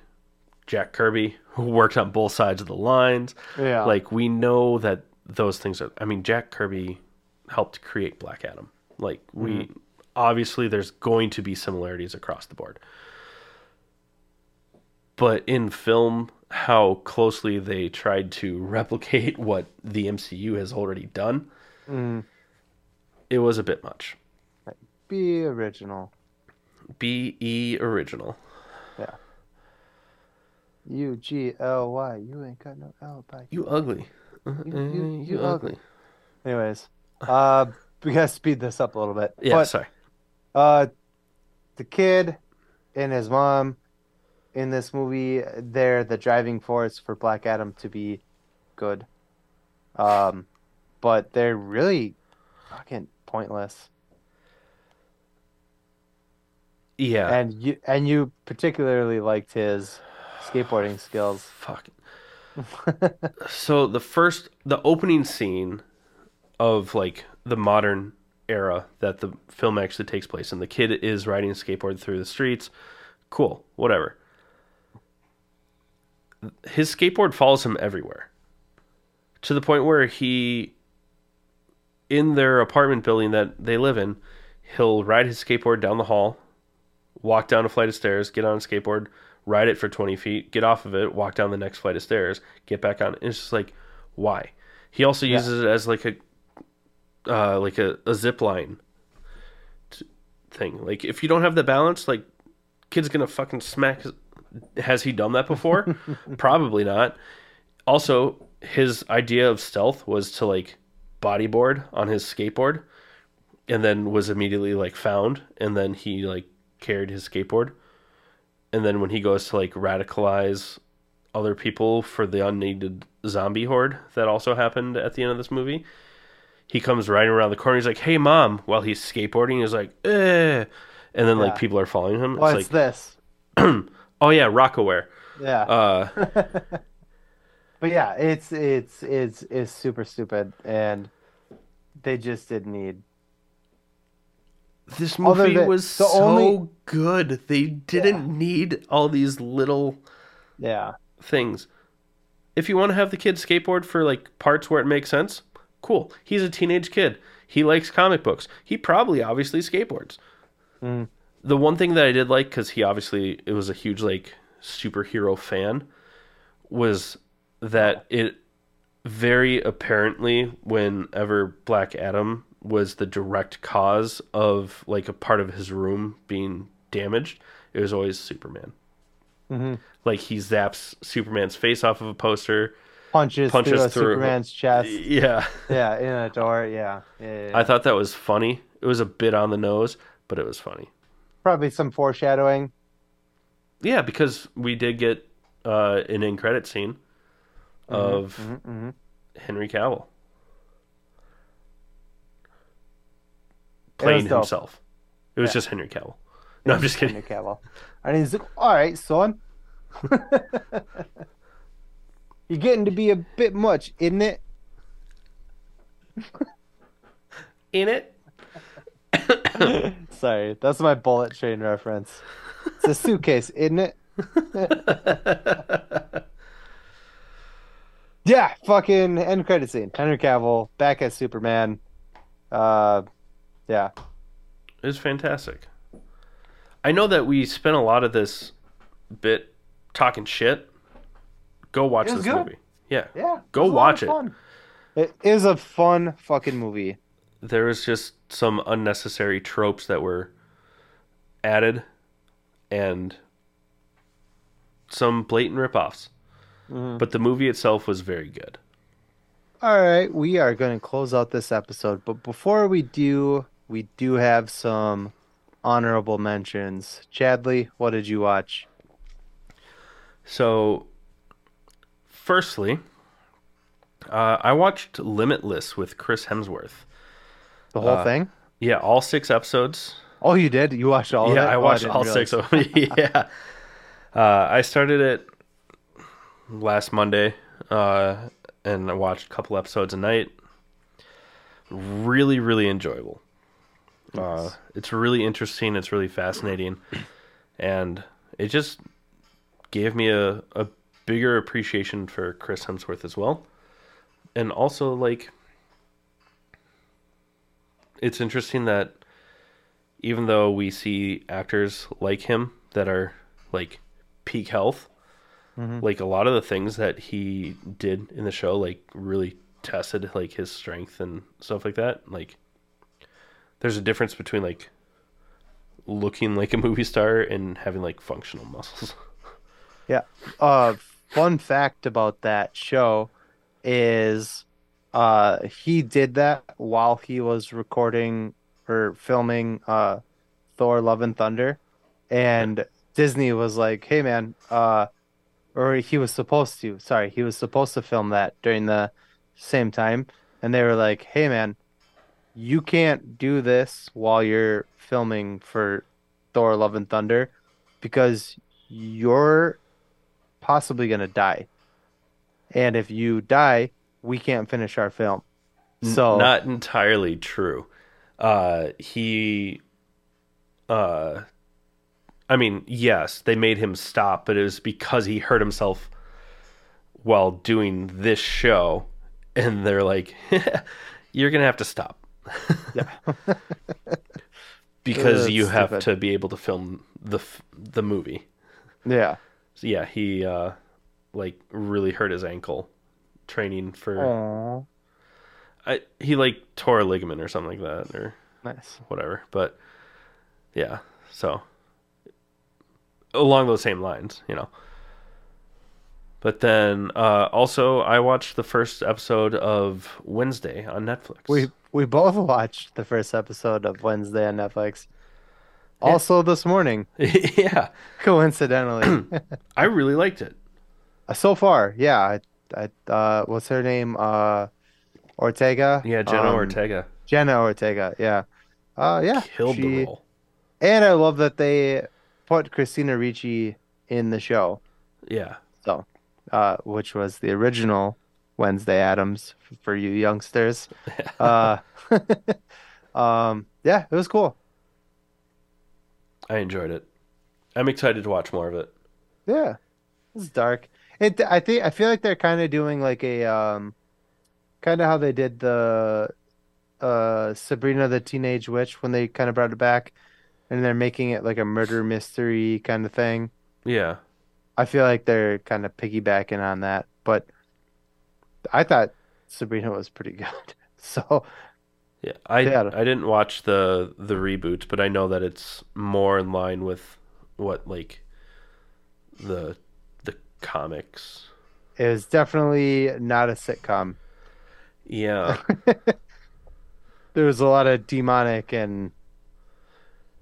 Jack Kirby who worked on both sides of the lines. Yeah, like we know that those things are i mean jack kirby helped create black adam like we Mm-hmm. obviously there's going to be similarities across the board but in film how closely they tried to replicate [LAUGHS] what the mcu has already done Mm, it was a bit much be original. be original Yeah. U G L Y. You ain't got no L by. you ugly You- you- uh, you ugly. Anyways, uh, we gotta speed this up a little bit. yeah But, sorry Uh, the kid and his mom in this movie, they're the driving force for Black Adam to be good. Um, but they're really fucking pointless. yeah And you and you particularly liked his skateboarding skills. fuck [LAUGHS] so the first the opening scene of like the modern era that the film actually takes place and the kid is riding a skateboard through the streets cool whatever. His skateboard follows him everywhere to the point where he in their apartment building that they live in he'll ride his skateboard down the hall walk down a flight of stairs get on a skateboard ride it for 20 feet, get off of it, walk down the next flight of stairs, get back on. It's just like, why? He also Yeah. uses it as like a, uh, like a, a zip line t- thing. Like if you don't have the balance, like kid's gonna fucking smack. His... Has he done that before? [LAUGHS] Probably not. Also, his idea of stealth was to like bodyboard on his skateboard, and then was immediately like found, and then he like carried his skateboard and then when he goes to like radicalize other people for the unneeded zombie horde that also happened at the end of this movie he comes riding around the corner he's like hey mom while he's skateboarding he's like eh and then like people are following him What's it's like this? [CLEARS THROAT] oh yeah rockaware Yeah. uh [LAUGHS] But yeah, it's it's it's it's super stupid, and they just didn't need. This movie than- was so only- good they didn't need all these little Yeah, things. If you want to have the kid skateboard for like parts where it makes sense, cool. He's a teenage kid. He likes comic books. He probably obviously skateboards. Mm. The one thing that I did like because he obviously it was a huge like superhero fan was that it very apparently whenever Black Adam was the direct cause of like a part of his room being damaged, it was always Superman. hmm Like he zaps Superman's face off of a poster. Punches, Punches through, through- Superman's [LAUGHS] chest. Yeah. Yeah, in a door. Yeah. yeah, yeah. I thought that was funny. It was a bit on the nose, but it was funny. Probably some foreshadowing. Yeah, because we did get uh, an end credit scene of Mhm, mhm. Henry Cavill playing dope. himself. It was Yeah. just Henry Cavill. No, I'm just kidding. Henry Cavill. And he's like, all right, son. [LAUGHS] You're getting to be a bit much, isn't it? In it? [LAUGHS] Sorry, that's my bullet train reference. It's a suitcase, isn't it? yeah, fucking end credit scene. Henry Cavill back as [LAUGHS] Superman. Uh, yeah. It was fantastic. I know that we spent a lot of this bit talking shit. Go watch this good. movie. Yeah. Yeah. Go watch it. It is a fun fucking movie. There was just some unnecessary tropes that were added and some blatant ripoffs. Mhm. But the movie itself was very good. All right, we are going to close out this episode, but before we do, we do have some honorable mentions. Chadley, what did you watch? So, firstly, uh, I watched Limitless with Chris Hemsworth. The whole Uh, thing? Yeah, all six episodes. Oh, you did? You watched all yeah, I Oh, watched didn't all realize. six of them. [LAUGHS] yeah. Uh, I started it last Monday, uh, and I watched a couple episodes a night. Really, really enjoyable. Uh, it's really interesting. It's really fascinating, and it just gave me a, a bigger appreciation for Chris Hemsworth as well, and also like it's interesting that even though we see actors like him that are like peak health, Mhm. like a lot of the things that he did in the show, like really tested like his strength and stuff like that. Like, there's a difference between like looking like a movie star and having like functional muscles. [LAUGHS] Yeah. Uh, fun fact about that show is uh, he did that while he was recording or filming uh, Thor Love and Thunder. And Disney was like, hey, man, uh, or he was supposed to, sorry, he was supposed to film that during the same time. And they were like, hey, man, you can't do this while you're filming for Thor Love and Thunder because you're possibly going to die. And if you die, we can't finish our film. So, not entirely true. Uh, he, uh, I mean, yes, they made him stop, but it was because he hurt himself while doing this show, and they're like, [LAUGHS] "You're gonna have to stop." [LAUGHS] Yeah. [LAUGHS] because That's you have stupid. to be able to film the the movie. yeah. So yeah, he uh, like really hurt his ankle training for. Aww. I, he like tore a ligament or something like that, or Nice. whatever. But yeah, so along those same lines, you know. But then uh, also, I watched the first episode of Wednesday on Netflix. We we both [LAUGHS] watched the first episode of Wednesday on Netflix. Also this morning, [LAUGHS] yeah, coincidentally. [CLEARS THROAT] I really liked it. so far, yeah. I, I uh what's her name? Uh Ortega? Yeah, Jenna Um, Ortega Jenna Ortega, yeah. Uh yeah. killed the role. And I love that they put Christina Ricci in the show. Yeah, So, uh, which was the original Wednesday Addams for you youngsters. [LAUGHS] Uh, [LAUGHS] um, yeah, it was cool. I enjoyed it. I'm excited to watch more of it. Yeah, it's dark. It, I think, I feel like they're kind of doing like a, um, kind of how they did the uh Sabrina the Teenage Witch when they kind of brought it back, and they're making it like a murder mystery kind of thing. Yeah. I feel like they're kind of piggybacking on that, but I thought Sabrina was pretty good. [LAUGHS] So Yeah. I Yeah. I didn't watch the the reboot, but I know that it's more in line with what like the the comics. it was definitely not a sitcom. Yeah. [LAUGHS] There was a lot of demonic and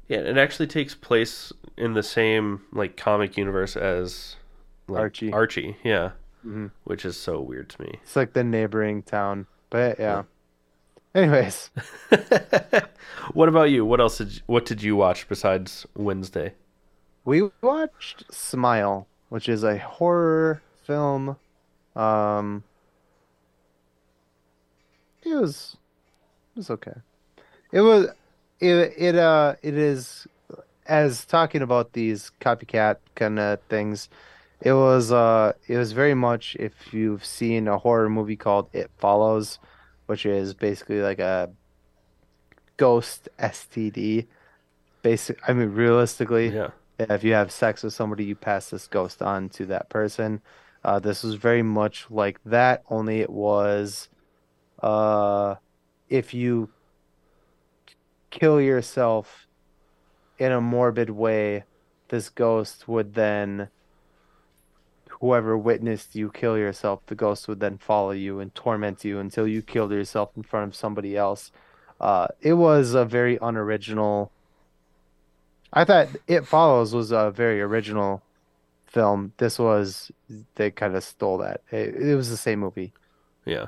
yeah, it actually takes place in the same like comic universe as like, Archie. Archie, yeah. Mhm. Which is so weird to me. it's like the neighboring town. But yeah. Anyways, [LAUGHS] what about you? What else did you, what did you watch besides Wednesday? we watched Smile, which is a horror film. Um, it was it was okay. It was it it uh it is as talking about these copycat kind of things. It was uh it was very much if you've seen a horror movie called It Follows, which is basically like a ghost STD. Basic, I mean, realistically, Yeah. if you have sex with somebody, you pass this ghost on to that person. Uh, this was very much like that, only it was uh, if you kill yourself in a morbid way, this ghost would then, whoever witnessed you kill yourself, the ghost would then follow you and torment you until you killed yourself in front of somebody else. Uh, it was a very unoriginal. I thought It Follows was a very original film. This was they kind of stole that. It, it was the same movie. Yeah.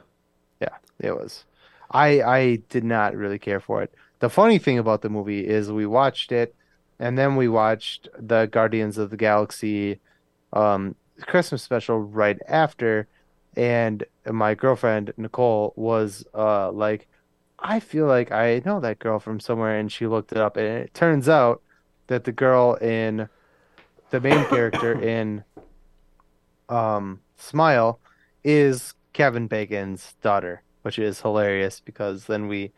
Yeah, it was. I I did not really care for it. The funny thing about the movie is we watched it, and then we watched the Guardians of the Galaxy um, Christmas special right after, and my girlfriend Nicole was uh like, I feel like I know that girl from somewhere, and she looked it up, and it turns out that the girl in the main character [COUGHS] in um Smile is Kevin Bacon's daughter, which is hilarious because then we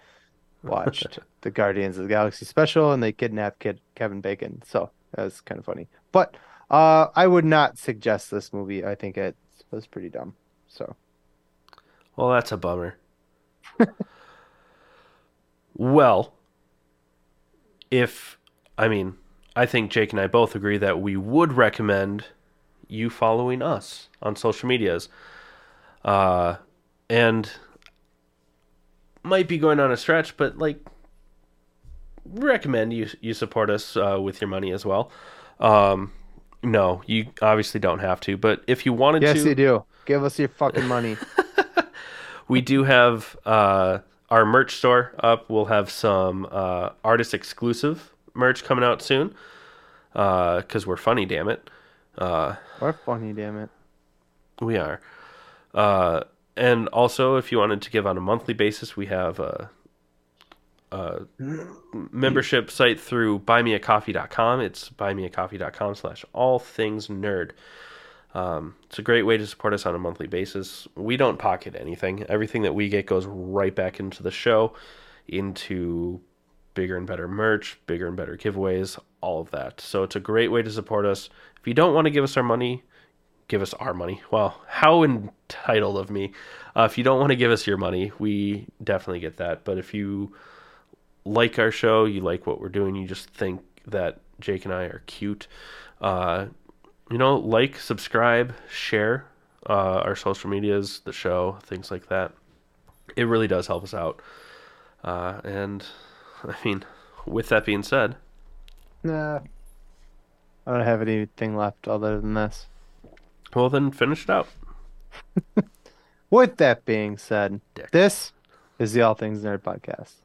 watched [LAUGHS] the Guardians of the Galaxy special and they kidnapped Kid Kevin Bacon. So that was kind of funny. But uh, I would not suggest this movie. I think it was pretty dumb. So Well, that's a bummer. [LAUGHS] well, if I mean, I think Jake and I both agree that we would recommend you following us on social medias. Uh and might be going on a stretch, but like recommend you you support us uh, with your money as well. Um no, you obviously don't have to, but if you wanted yes, to yes, you do. Give us your fucking money. [LAUGHS] we do have uh, our merch store up. We'll have some uh, artist exclusive merch coming out soon because we're funny, damn it. Uh, We're funny, damn it. we are. Uh, and also, if you wanted to give on a monthly basis, we have a membership site through buymeacoffee.com. It's buymeacoffee.com slash all things nerd. Um, it's a great way to support us on a monthly basis. We don't pocket anything. Everything that we get goes right back into the show, into bigger and better merch, bigger and better giveaways, all of that. So it's a great way to support us. If you don't want to give us our money, give us our money. Well, how entitled of me. Uh, if you don't want to give us your money, we definitely get that. But if you like our show, you like what we're doing, you just think that Jake and I are cute, uh, you know, like, subscribe, share uh, our social medias, the show, things like that. It really does help us out. Uh, and [LAUGHS] I mean, with that being said, Nah. I don't have anything left other than this. well, then finish it out. [LAUGHS] With that being said, Dick. this is the All Things Nerd Podcast.